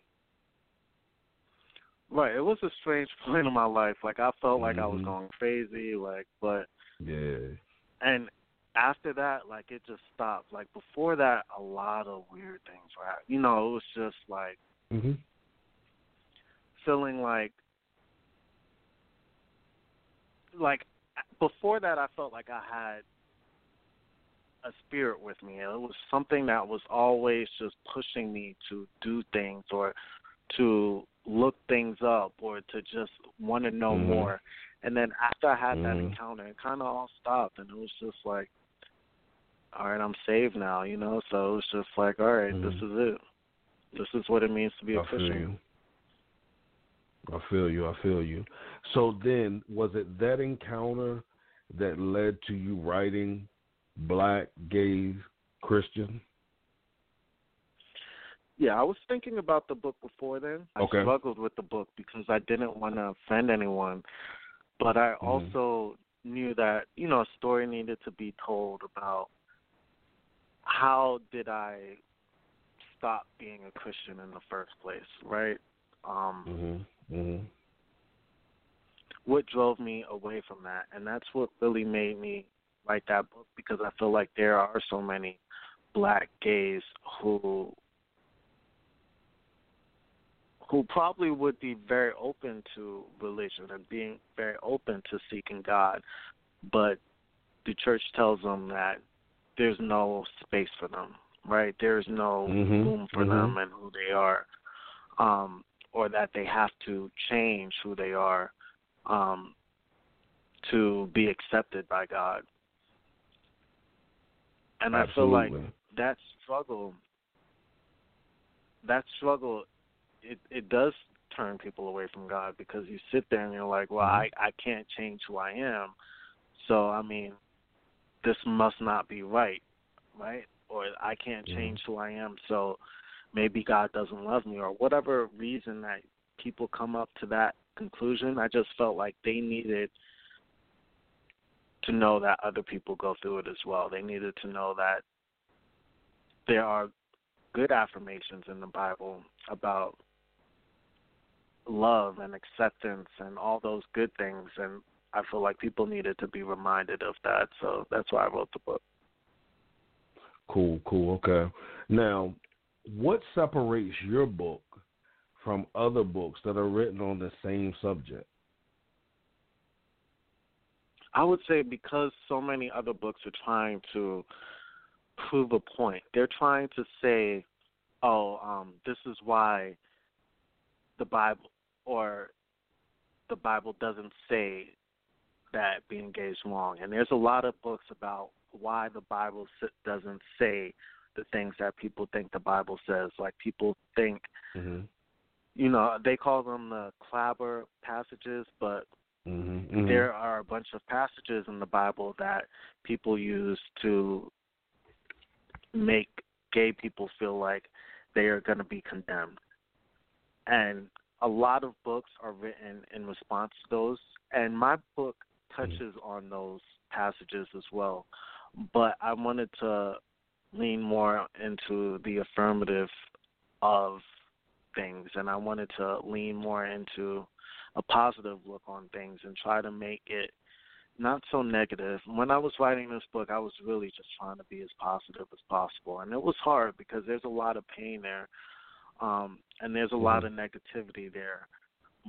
Right. It was a strange [laughs] point in my life. Like I felt like I was Mhm. going crazy, like but Yeah. and after that, like it just stopped. Like before that, a lot of weird things were happening. You know, it was just like Mhm. Feeling like like before that I felt like I had a spirit with me. and It was something that was always just pushing me to do things or to look things up or to just want to know Mhm. more. And then after I had that Mhm. encounter, it kind of all stopped, and it was just like, all right, I'm saved now, you know. So it was just like, all right, this Mhm. is it. This is what it means to be a I Christian. I feel you. I feel you. So then, was it that encounter that led to you writing Black Gays Christian? Yeah, I was thinking about the book before then. I Okay. struggled with the book because I didn't want to offend anyone, but I Mhm. also knew that you know a story needed to be told about how did I stop being a Christian in the first place, right? Um, Mhm. Mhm. what drove me away from that and that's what really made me write that book because i feel like there are so many black gays who who probably would be very open to religion and being very open to seeking god but the church tells them that there's no space for them right there's no Mhm, room for mhm. them and who they are um or that they have to change who they are um, to be accepted by God. And I feel like that struggle, that struggle, it it does turn people away from God because you sit there and you're like, well, Mhm. I I can't change who I am, so I mean, this must not be right, right? Or I can't change who I am, so maybe God doesn't love me, or whatever reason that people come up to that conclusion. I just felt like they needed to know that other people go through it as well. They needed to know that there are good affirmations in the Bible about love and acceptance and all those good things and I feel like people needed to be reminded of that. So that's why I wrote the book. Cool, cool, okay. Now, what separates your book from other books that are written on the same subject? I would say because so many other books are trying to prove a point. They're trying to say, "Oh, um, this is why the Bible or the Bible doesn't say that being gay is wrong." And there's a lot of books about why the Bible doesn't say the things that people think the Bible says. Like people think, mm-hmm. you know, they call them the clobber passages, but mm-hmm. Mm-hmm. there are a bunch of passages in the Bible that people use to make gay people feel like they are going to be condemned. And a lot of books are written in response to those, and my book touches on those passages as well. But I wanted to lean more into the affirmative of things, and I wanted to lean more into a positive look on things and try to make it not so negative. When I was writing this book, I was really just trying to be as positive as possible, and it was hard because there's a lot of pain there, um, and there's a lot of negativity there.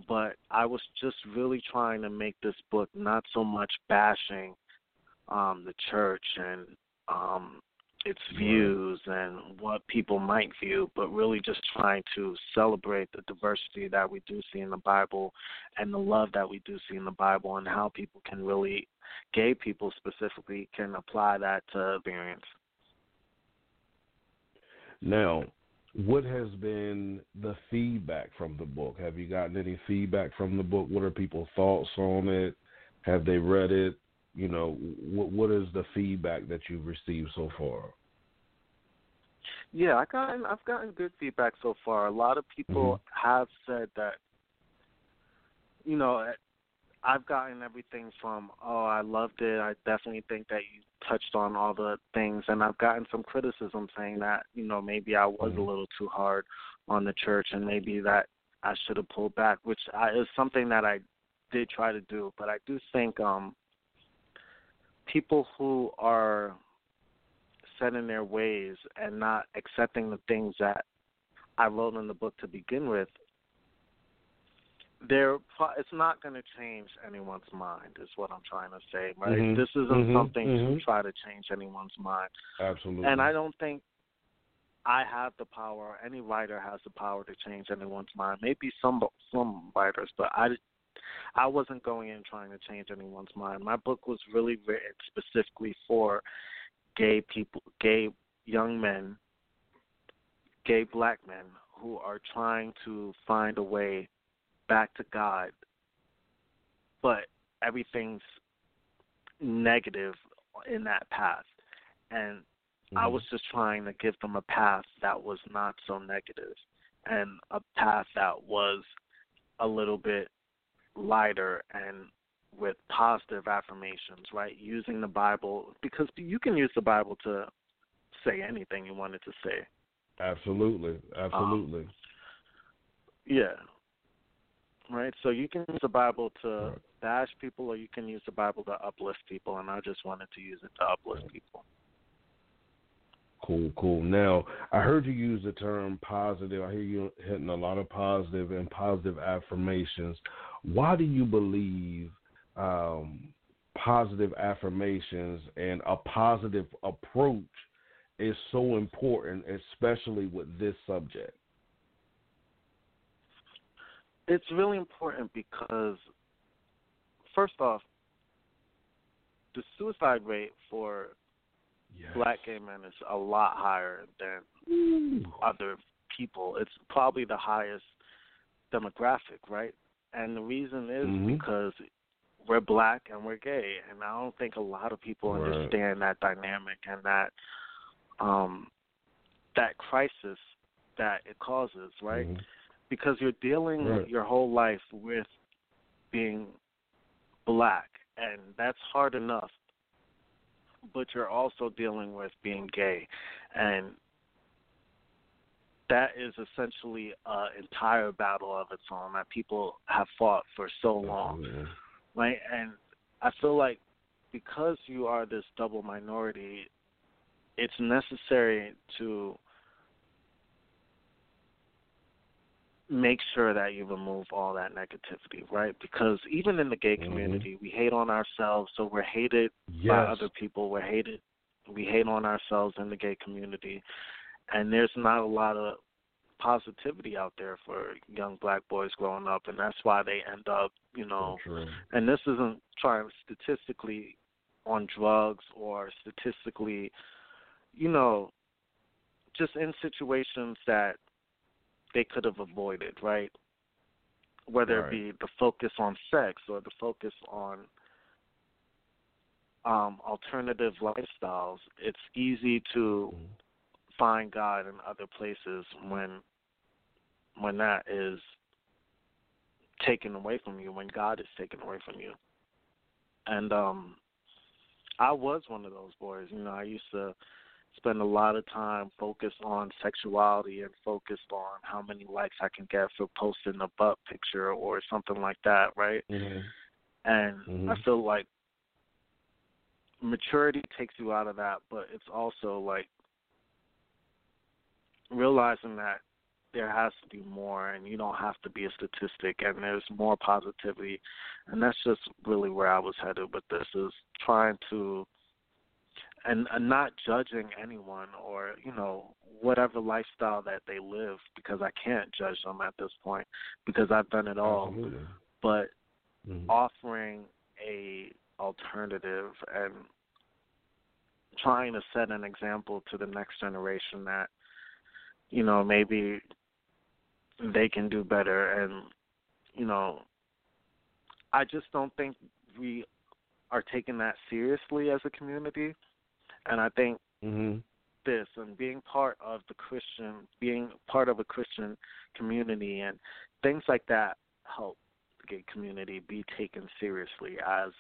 But I was just really trying to make this book not so much bashing um, the church and um, its views and what people might view, but really just trying to celebrate the diversity that we do see in the Bible and the love that we do see in the Bible and how people can really, gay people specifically, can apply that to experience. Now, what has been the feedback from the book? Have you gotten any feedback from the book? What are people's thoughts on it? Have they read it? You know, what what is the feedback that you've received so far? Yeah, I gotten I've gotten good feedback so far. A lot of people Mm-hmm. have said that you know, I've gotten everything from oh, I loved it. I definitely think that you touched on all the things and I've gotten some criticism saying that, you know, maybe I was a Mhm. little too hard on the church and maybe that I should have pulled back, which I, is something that I did try to do, but I do think um people who are set in their ways and not accepting the things that I wrote in the book to begin with, they're it's not going to change anyone's mind. Is what I'm trying to say, right? Mhm, This isn't mhm, something mhm. to try to change anyone's mind, Absolutely. and I don't think I have the power. Or any writer has the power to change anyone's mind. Maybe some some writers, but I I wasn't going in trying to change anyone's mind. My book was really written specifically for gay people, gay young men, gay black men who are trying to find a way back to God, but everything's negative in that path. And I Mhm. was just trying to give them a path that was not so negative and a path that was a little bit lighter and with positive affirmations, right? Using the Bible because you can use the Bible to say anything you wanted to say. Absolutely. Absolutely. Um, yeah. Right? So you can use the Bible to Right. bash people or you can use the Bible to uplift people and I just wanted to use it to uplift people. Cool, cool. Now, I heard you use the term positive. I hear you hitting a lot of positive and positive affirmations. Why do you believe um, positive affirmations and a positive approach is so important, especially with this subject? It's really important because first off, the suicide rate for Yes. black gay men is a lot higher than Ooh. other people. It's probably the highest demographic, right? And the reason is Mhm. because we're black and we're gay, and I don't think a lot of people Right. understand that dynamic and that um that crisis that it causes, right? Mhm. because you're dealing Right. your whole life with being black, and that's hard enough. But you're also dealing with being gay, and that is essentially an entire battle of its own that people have fought for so oh, long Absolutely. right? And I feel like because you are this double minority, it's necessary to make sure that you remove all that negativity, right? Because even in the gay Mhm. community, we hate on ourselves, so we're hated by other people. We're hated. We hate on ourselves in the gay community, and there's not a lot of positivity out there for young black boys growing up, and that's why they end up, you know, true. and this isn't trying statistically on drugs or statistically, you know, just in situations that they could have avoided, right? Whether Right. it be the focus on sex or the focus on um, alternative lifestyles, it's easy to Mhm. find God in other places when when that is taken away from you, when God is taken away from you. And um I was one of those boys, you know, I used to spend a lot of time focused on sexuality and focused on how many likes I can get for posting a butt picture or something like that, right? Mhm. And Mhm. I feel like maturity takes you out of that, but it's also like realizing that there has to be more and you don't have to be a statistic and there's more positivity and that's just really where I was headed with this is trying to and, and not judging anyone or, you know, whatever lifestyle that they live because I can't judge them at this point because I've done it all. Absolutely. But Mhm. offering a alternative and trying to set an example to the next generation that you know maybe they can do better and you know I just don't think we are taking that seriously as a community and I think Mhm. this and being part of the Christian, being part of a Christian community and things like that help the gay community be taken seriously as,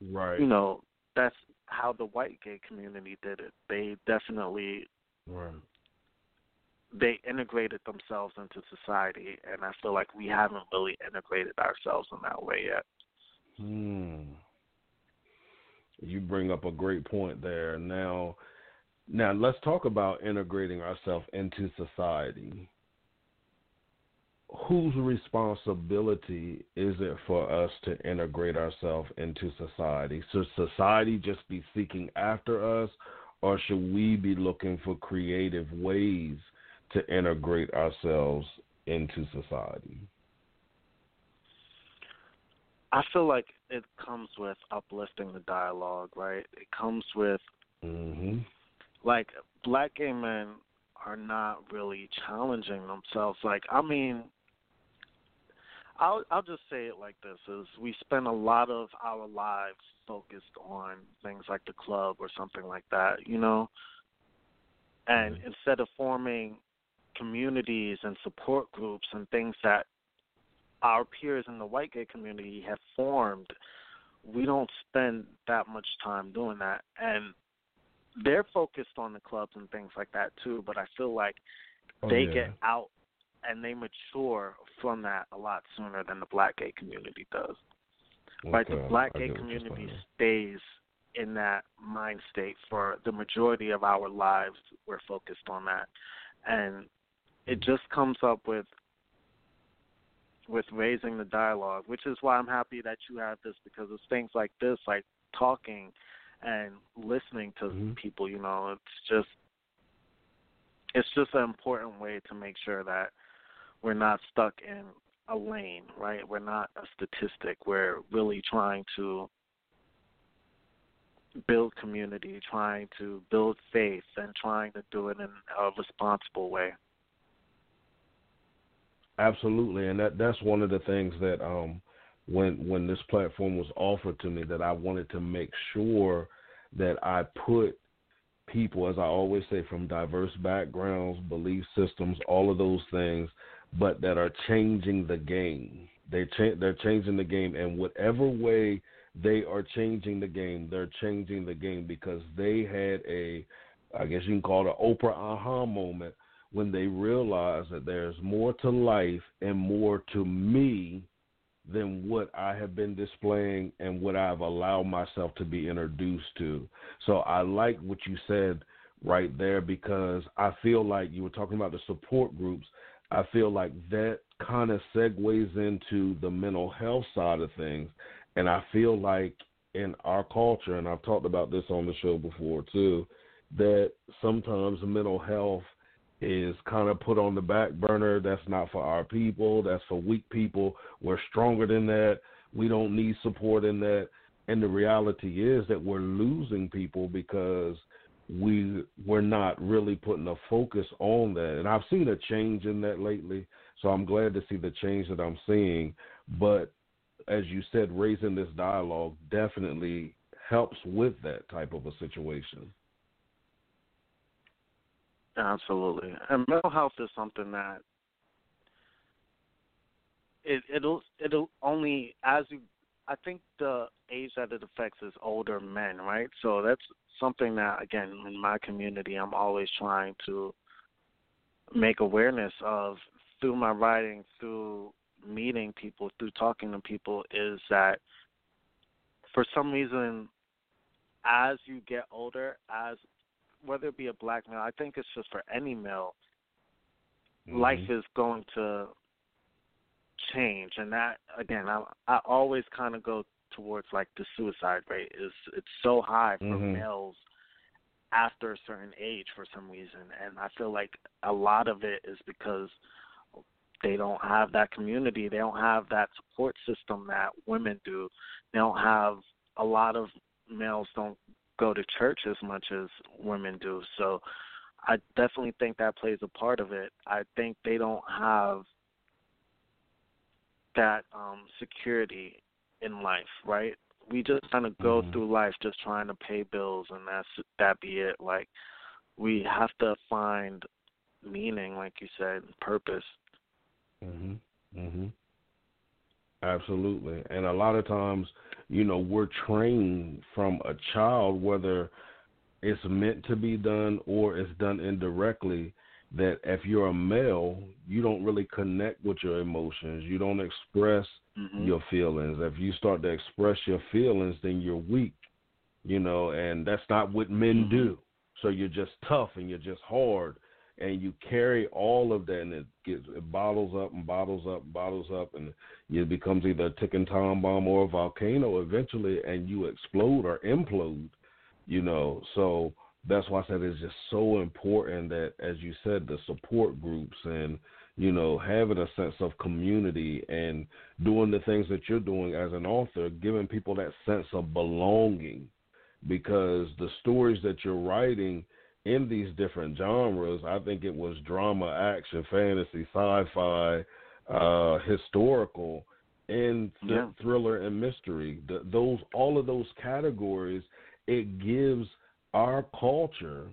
Right. you know, that's how the white gay community did it. They definitely Right. they integrated themselves into society and I feel like we haven't really integrated ourselves in that way yet. Hmm. You bring up a great point there. Now, now let's talk about integrating ourselves into society. Whose responsibility is it for us to integrate ourselves into society? Should society just be seeking after us, or should we be looking for creative ways to integrate ourselves into society? I feel like it comes with uplifting the dialogue, right? It comes with Mm-hmm. like black gay men are not really challenging themselves. Like I mean I'll I'll just say it like this is we spend a lot of our lives focused on things like the club or something like that, you know? And Mhm. instead of forming communities and support groups and things that our peers in the white gay community have formed, we don't spend that much time doing that. And they're focused on the clubs and things like that too, but I feel like Oh, they yeah. get out and they mature from that a lot sooner than the black gay community does. Right? The black gay get what you're community stays in that mind state for the majority of our lives. We're focused on that. And it just comes up with with raising the dialogue, which is why I'm happy that you have this because it's things like this, like talking and listening to Mhm. people, you know, it's just it's just an important way to make sure that we're not stuck in a lane, right? We're not a statistic. We're really trying to build community, trying to build faith, and trying to do it in a responsible way. Absolutely, and that that's one of the things that um when when this platform was offered to me that I wanted to make sure that I put people as I always say from diverse backgrounds, belief systems, all of those things, but that are changing the game. They cha- they're changing the game, and whatever way they are changing the game, they're changing the game because they had a, I guess you can call it an Oprah aha moment when they realize that there's more to life and more to me than what I have been displaying and what I've allowed myself to be introduced to. So I like what you said right there because I feel like you were talking about the support groups. I feel like that kind of segues into the mental health side of things. And I feel like in our culture, and I've talked about this on the show before too, that sometimes mental health is kind of put on the back burner. That's not for our people. That's for weak people. We're stronger than that. We don't need support in that. And the reality is that we're losing people because we we're not really putting a focus on that. And I've seen a change in that lately. So I'm glad to see the change that I'm seeing. But as you said, raising this dialogue definitely helps with that type of a situation. Absolutely. And mental health is something that it it'll it'll only as you I think the age that it affects is older men, right? So that's something that again in my community I'm always trying to make awareness of through my writing, through meeting people, through talking to people is that for some reason as you get older, as whether it be a black male, I think it's just for any male, Mm-hmm. life is going to change, and that again, I I always kind of go towards like the suicide rate is it's so high for Mhm. males after a certain age for some reason, and I feel like a lot of it is because they don't have that community, they don't have that support system that women do, they don't have a lot of males don't go to church as much as women do. So I definitely think that plays a part of it. I think they don't have that um security in life, right? We just kind of go Mhm. through life just trying to pay bills and that's that be it. Like we have to find meaning, like you said, purpose. Mhm. Mhm. Absolutely. And a lot of times, you know, we're trained from a child whether it's meant to be done or it's done indirectly that if you're a male, you don't really connect with your emotions. You don't express Mhm. your feelings. If you start to express your feelings, then you're weak, you know, and that's not what men Mhm. do. So you're just tough and you're just hard, and you carry all of that, and it gets it bottles up and bottles up and bottles up, and it becomes either a ticking time bomb or a volcano eventually, and you explode or implode, you know. So that's why I said it's just so important that, as you said, the support groups and you know, having a sense of community and doing the things that you're doing as an author, giving people that sense of belonging because the stories that you're writing in these different genres, I think it was drama, action, fantasy, sci-fi, uh, historical, and th- Yeah. thriller and mystery. The, those all of those categories, it gives our culture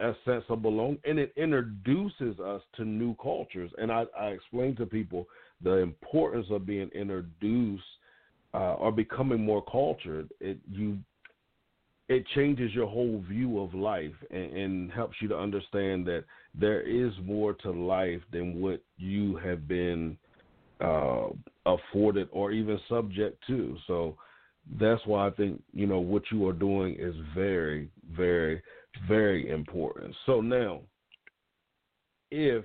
a sense of belonging, and it introduces us to new cultures. And I, I explain to people the importance of being introduced uh, or becoming more cultured. It you it changes your whole view of life and, and helps you to understand that there is more to life than what you have been uh, afforded or even subject to. So that's why I think you know what you are doing is very, very, very important. So now, if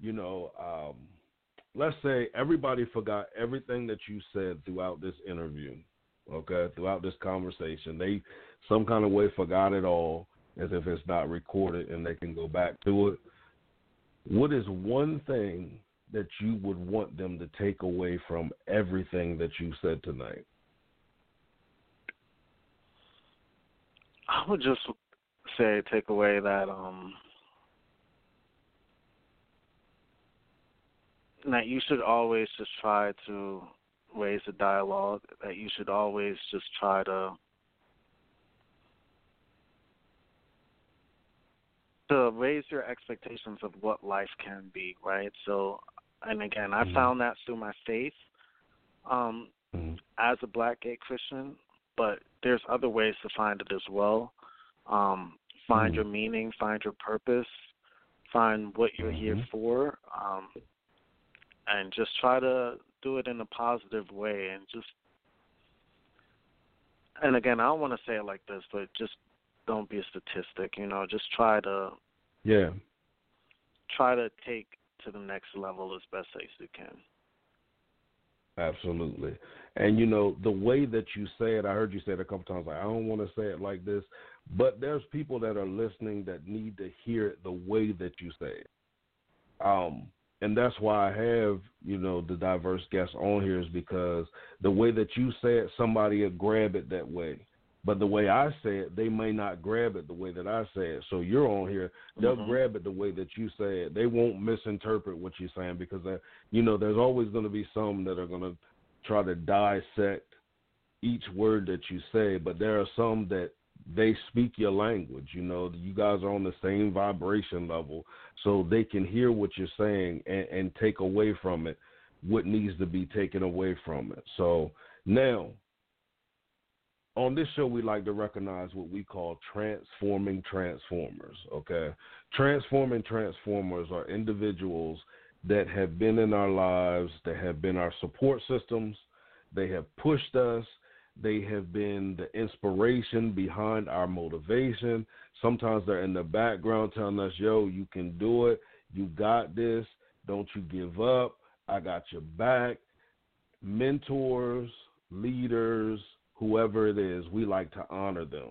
you know, um, let's say everybody forgot everything that you said throughout this interview, okay, throughout this conversation, they some kind of way forgot it all, as if it's not recorded, and they can go back to it. What is one thing that you would want them to take away from everything that you said tonight? I would just say take away that um that you should always just try to raise a dialogue, that you should always just try to to raise your expectations of what life can be, right? So And again, I Mhm. found that through my faith um, Mhm. as a black gay Christian, but there's other ways to find it as well. Um, find Mhm. your meaning, find your purpose, find what you're here for, um, and just try to do it in a positive way and just and again, I don't want to say it like this, but just don't be a statistic. You know, just try to Yeah. try to take to the next level as best as you can. Absolutely. And you know, the way that you say it, I heard you say it a couple times, like, I don't want to say it like this, but there's people that are listening that need to hear it the way that you say it. Um, and that's why I have, you know, the diverse guests on here is because the way that you say it, somebody will grab it that way. But the way I say it, they may not grab it the way that I say it. So you're on here, they'll Mhm. grab it the way that you say it. They won't misinterpret what you're saying because, you know, there's always going to be some that are going to try to dissect each word that you say, but there are some that they speak your language. You know, you guys are on the same vibration level, so they can hear what you're saying and, and take away from it what needs to be taken away from it. So now, on this show, we like to recognize what we call transforming transformers. Okay, transforming transformers are individuals that have been in our lives, that have been our support systems, they have pushed us, they have been the inspiration behind our motivation. Sometimes they're in the background telling us, yo, you can do it. You got this. Don't you give up. I got your back. Mentors, leaders, whoever it is, we like to honor them.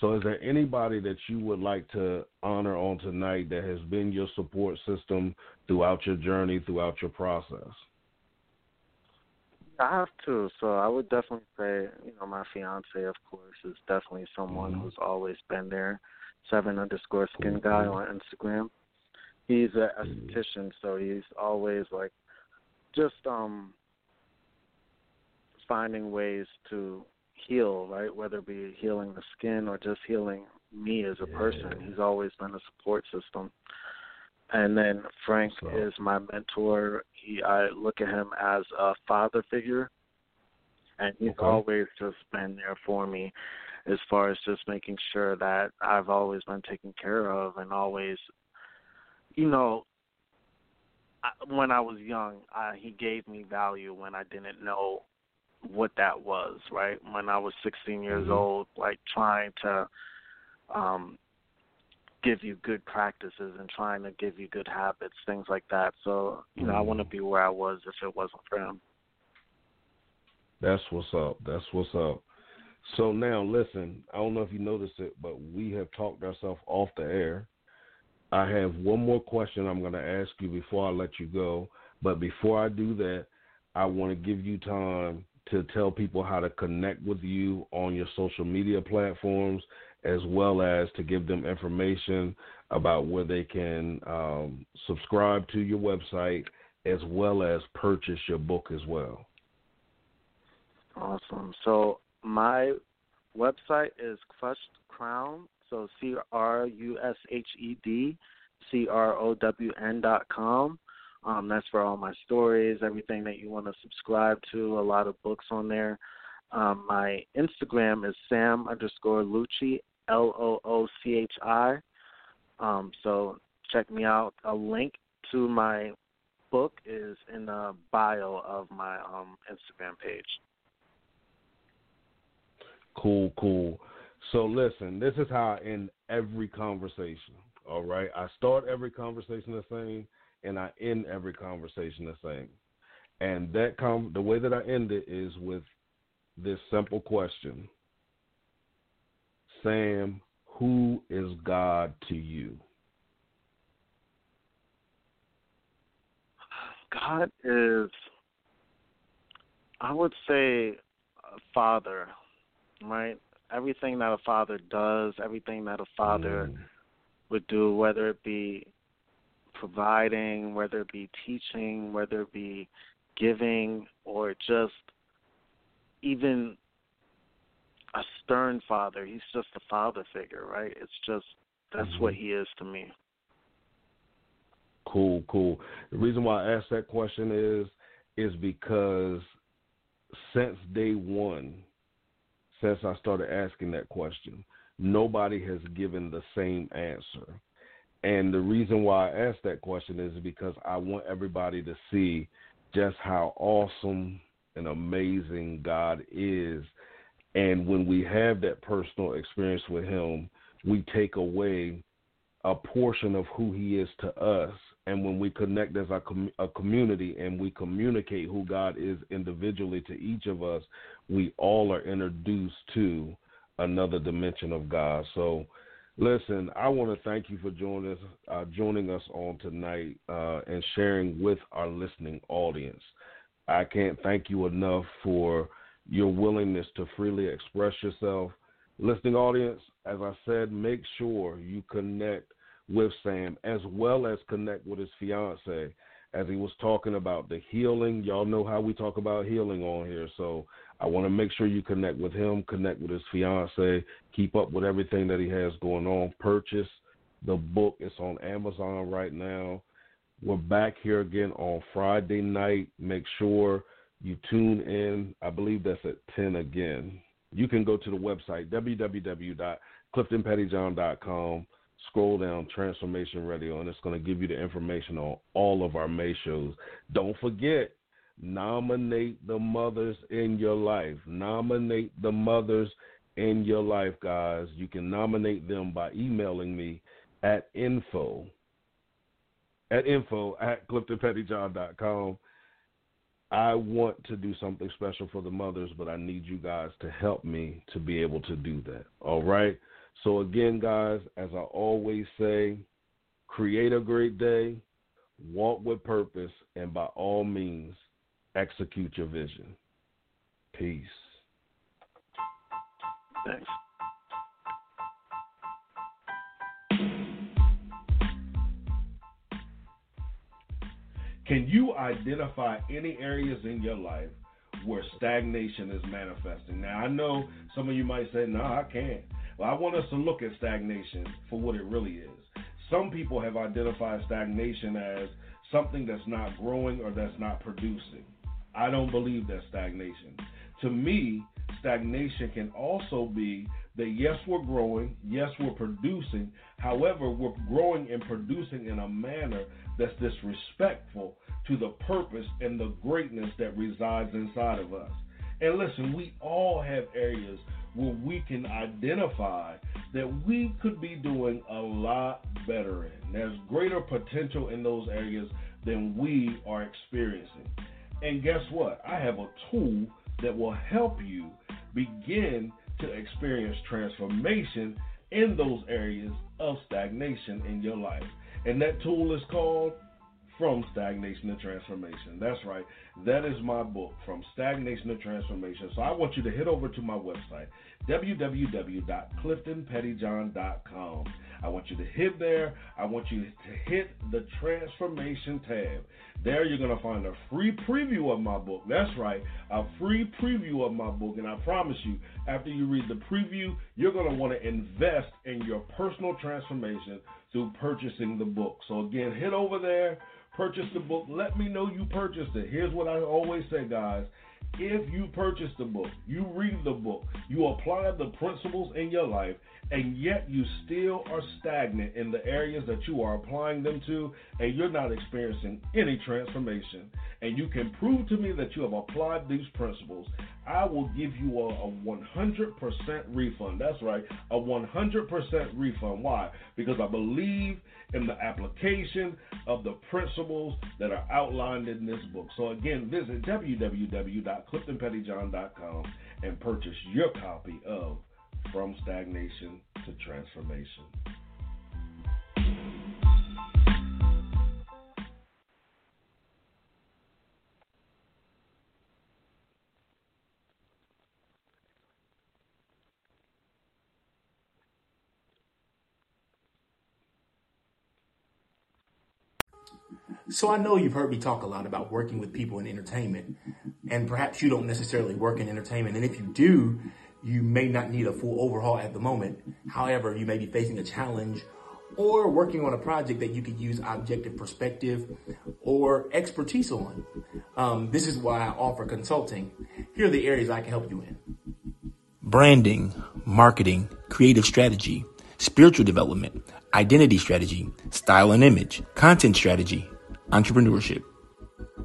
So, is there anybody that you would like to honor on tonight that has been your support system throughout your journey, throughout your process? I have to. So I would definitely say, you know, my fiance, of course, is definitely someone Mhm. who's always been there. Seven underscore skin Cool, guy on Instagram. He's a Mhm. esthetician, so he's always like just um finding ways to heal, right? Whether it be healing the skin or just healing me as a person. Yeah. He's always been a support system. And then Frank So- is my mentor. He I look at him as a father figure and he's Okay. always just been there for me as far as just making sure that I've always been taken care of and always you know I, when I was young, I, he gave me value when I didn't know what that was, right? When I was 16 years Mhm. old, like trying to um give you good practices and trying to give you good habits, things like that. So, you know, I wouldn't be where I was if it wasn't for him. That's what's up. That's what's up. So now, listen, I don't know if you noticed it, but we have talked ourselves off the air. I have one more question I'm going to ask you before I let you go. But before I do that, I want to give you time to tell people how to connect with you on your social media platforms, as well as to give them information about where they can um, subscribe to your website, as well as purchase your book as well. Awesome. So my website is Crushed Crown. So C R U S H E D C R O W N dot com. Um, that's for all my stories, everything that you want to subscribe to, a lot of books on there. Um, my Instagram is Sam underscore Loochi, L O O C H I. Um, so check me out. A link to my book is in the bio of my um, Instagram page. Cool, cool. So listen, this is how I end every conversation. All right. I start every conversation the same and I end every conversation the same. And that com- the way that I end it is with this simple question. Sam, who is God to you? God is, I would say, a father, right? Everything that a father does, everything that a father Mm, would do, whether it be providing, whether it be teaching, whether it be giving, or just even a stern father. He's just a father figure, right? It's just that's what mm-hmm. he is to me. Cool, cool. The reason why I asked that question is is because since day one, since I started asking that question, nobody has given the same answer. And the reason why I asked that question is because I want everybody to see just how awesome and amazing God is. And when we have that personal experience with Him, we take away a portion of who He is to us. And when we connect as a, com- a community and we communicate who God is individually to each of us, we all are introduced to another dimension of God. So, listen, I want to thank you for joining us, uh, joining us on tonight uh, and sharing with our listening audience. I can't thank you enough for your willingness to freely express yourself. Listening audience, as I said, make sure you connect with Sam as well as connect with his fiance as he was talking about the healing. Y'all know how we talk about healing on here. So I want to make sure you connect with him, connect with his fiance, keep up with everything that he has going on. Purchase the book. It's on Amazon right now. We're back here again on Friday night. Make sure you tune in. I believe that's at 10 again. You can go to the website, www.cliftonpettyjohn.com. Scroll down Transformation Radio, and it's going to give you the information on all of our May shows. Don't forget, nominate the mothers in your life. Nominate the mothers in your life, guys. You can nominate them by emailing me at info at info at cliftonpettyjohn.com. I want to do something special for the mothers, but I need you guys to help me to be able to do that. All right? So, again, guys, as I always say, create a great day, walk with purpose, and by all means, execute your vision. Peace. Thanks. Can you identify any areas in your life where stagnation is manifesting? Now, I know some of you might say, no, I can't. Well, I want us to look at stagnation for what it really is. Some people have identified stagnation as something that's not growing or that's not producing. I don't believe that stagnation. To me, stagnation can also be that yes, we're growing, yes, we're producing. However, we're growing and producing in a manner that's disrespectful to the purpose and the greatness that resides inside of us. And listen, we all have areas where we can identify that we could be doing a lot better in. There's greater potential in those areas than we are experiencing. And guess what? I have a tool that will help you begin to experience transformation in those areas of stagnation in your life. And that tool is called From Stagnation to Transformation. That's right. That is my book, From Stagnation to Transformation. So I want you to head over to my website, www.cliftonpettyjohn.com. I want you to hit there. I want you to hit the transformation tab. There you're going to find a free preview of my book. That's right, a free preview of my book. And I promise you, after you read the preview, you're going to want to invest in your personal transformation through purchasing the book. So again, hit over there, purchase the book. Let me know you purchased it. Here's what I always say, guys. If you purchase the book, you read the book, you apply the principles in your life, and yet you still are stagnant in the areas that you are applying them to, and you're not experiencing any transformation, and you can prove to me that you have applied these principles, I will give you a, a 100% refund. That's right, a 100% refund. Why? Because I believe in the application of the principles that are outlined in this book. So, again, visit www.cliftonpettyjohn.com and purchase your copy of From Stagnation to Transformation. So I know you've heard me talk a lot about working with people in entertainment, and perhaps you don't necessarily work in entertainment. And if you do, you may not need a full overhaul at the moment. However, you may be facing a challenge or working on a project that you could use objective perspective or expertise on. Um, this is why I offer consulting. Here are the areas I can help you in branding, marketing, creative strategy, spiritual development, identity strategy, style and image, content strategy, entrepreneurship.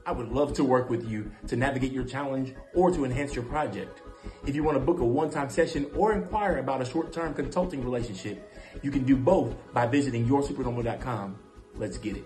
I would love to work with you to navigate your challenge or to enhance your project. If you want to book a one time session or inquire about a short term consulting relationship, you can do both by visiting yoursupernormal.com. Let's get it.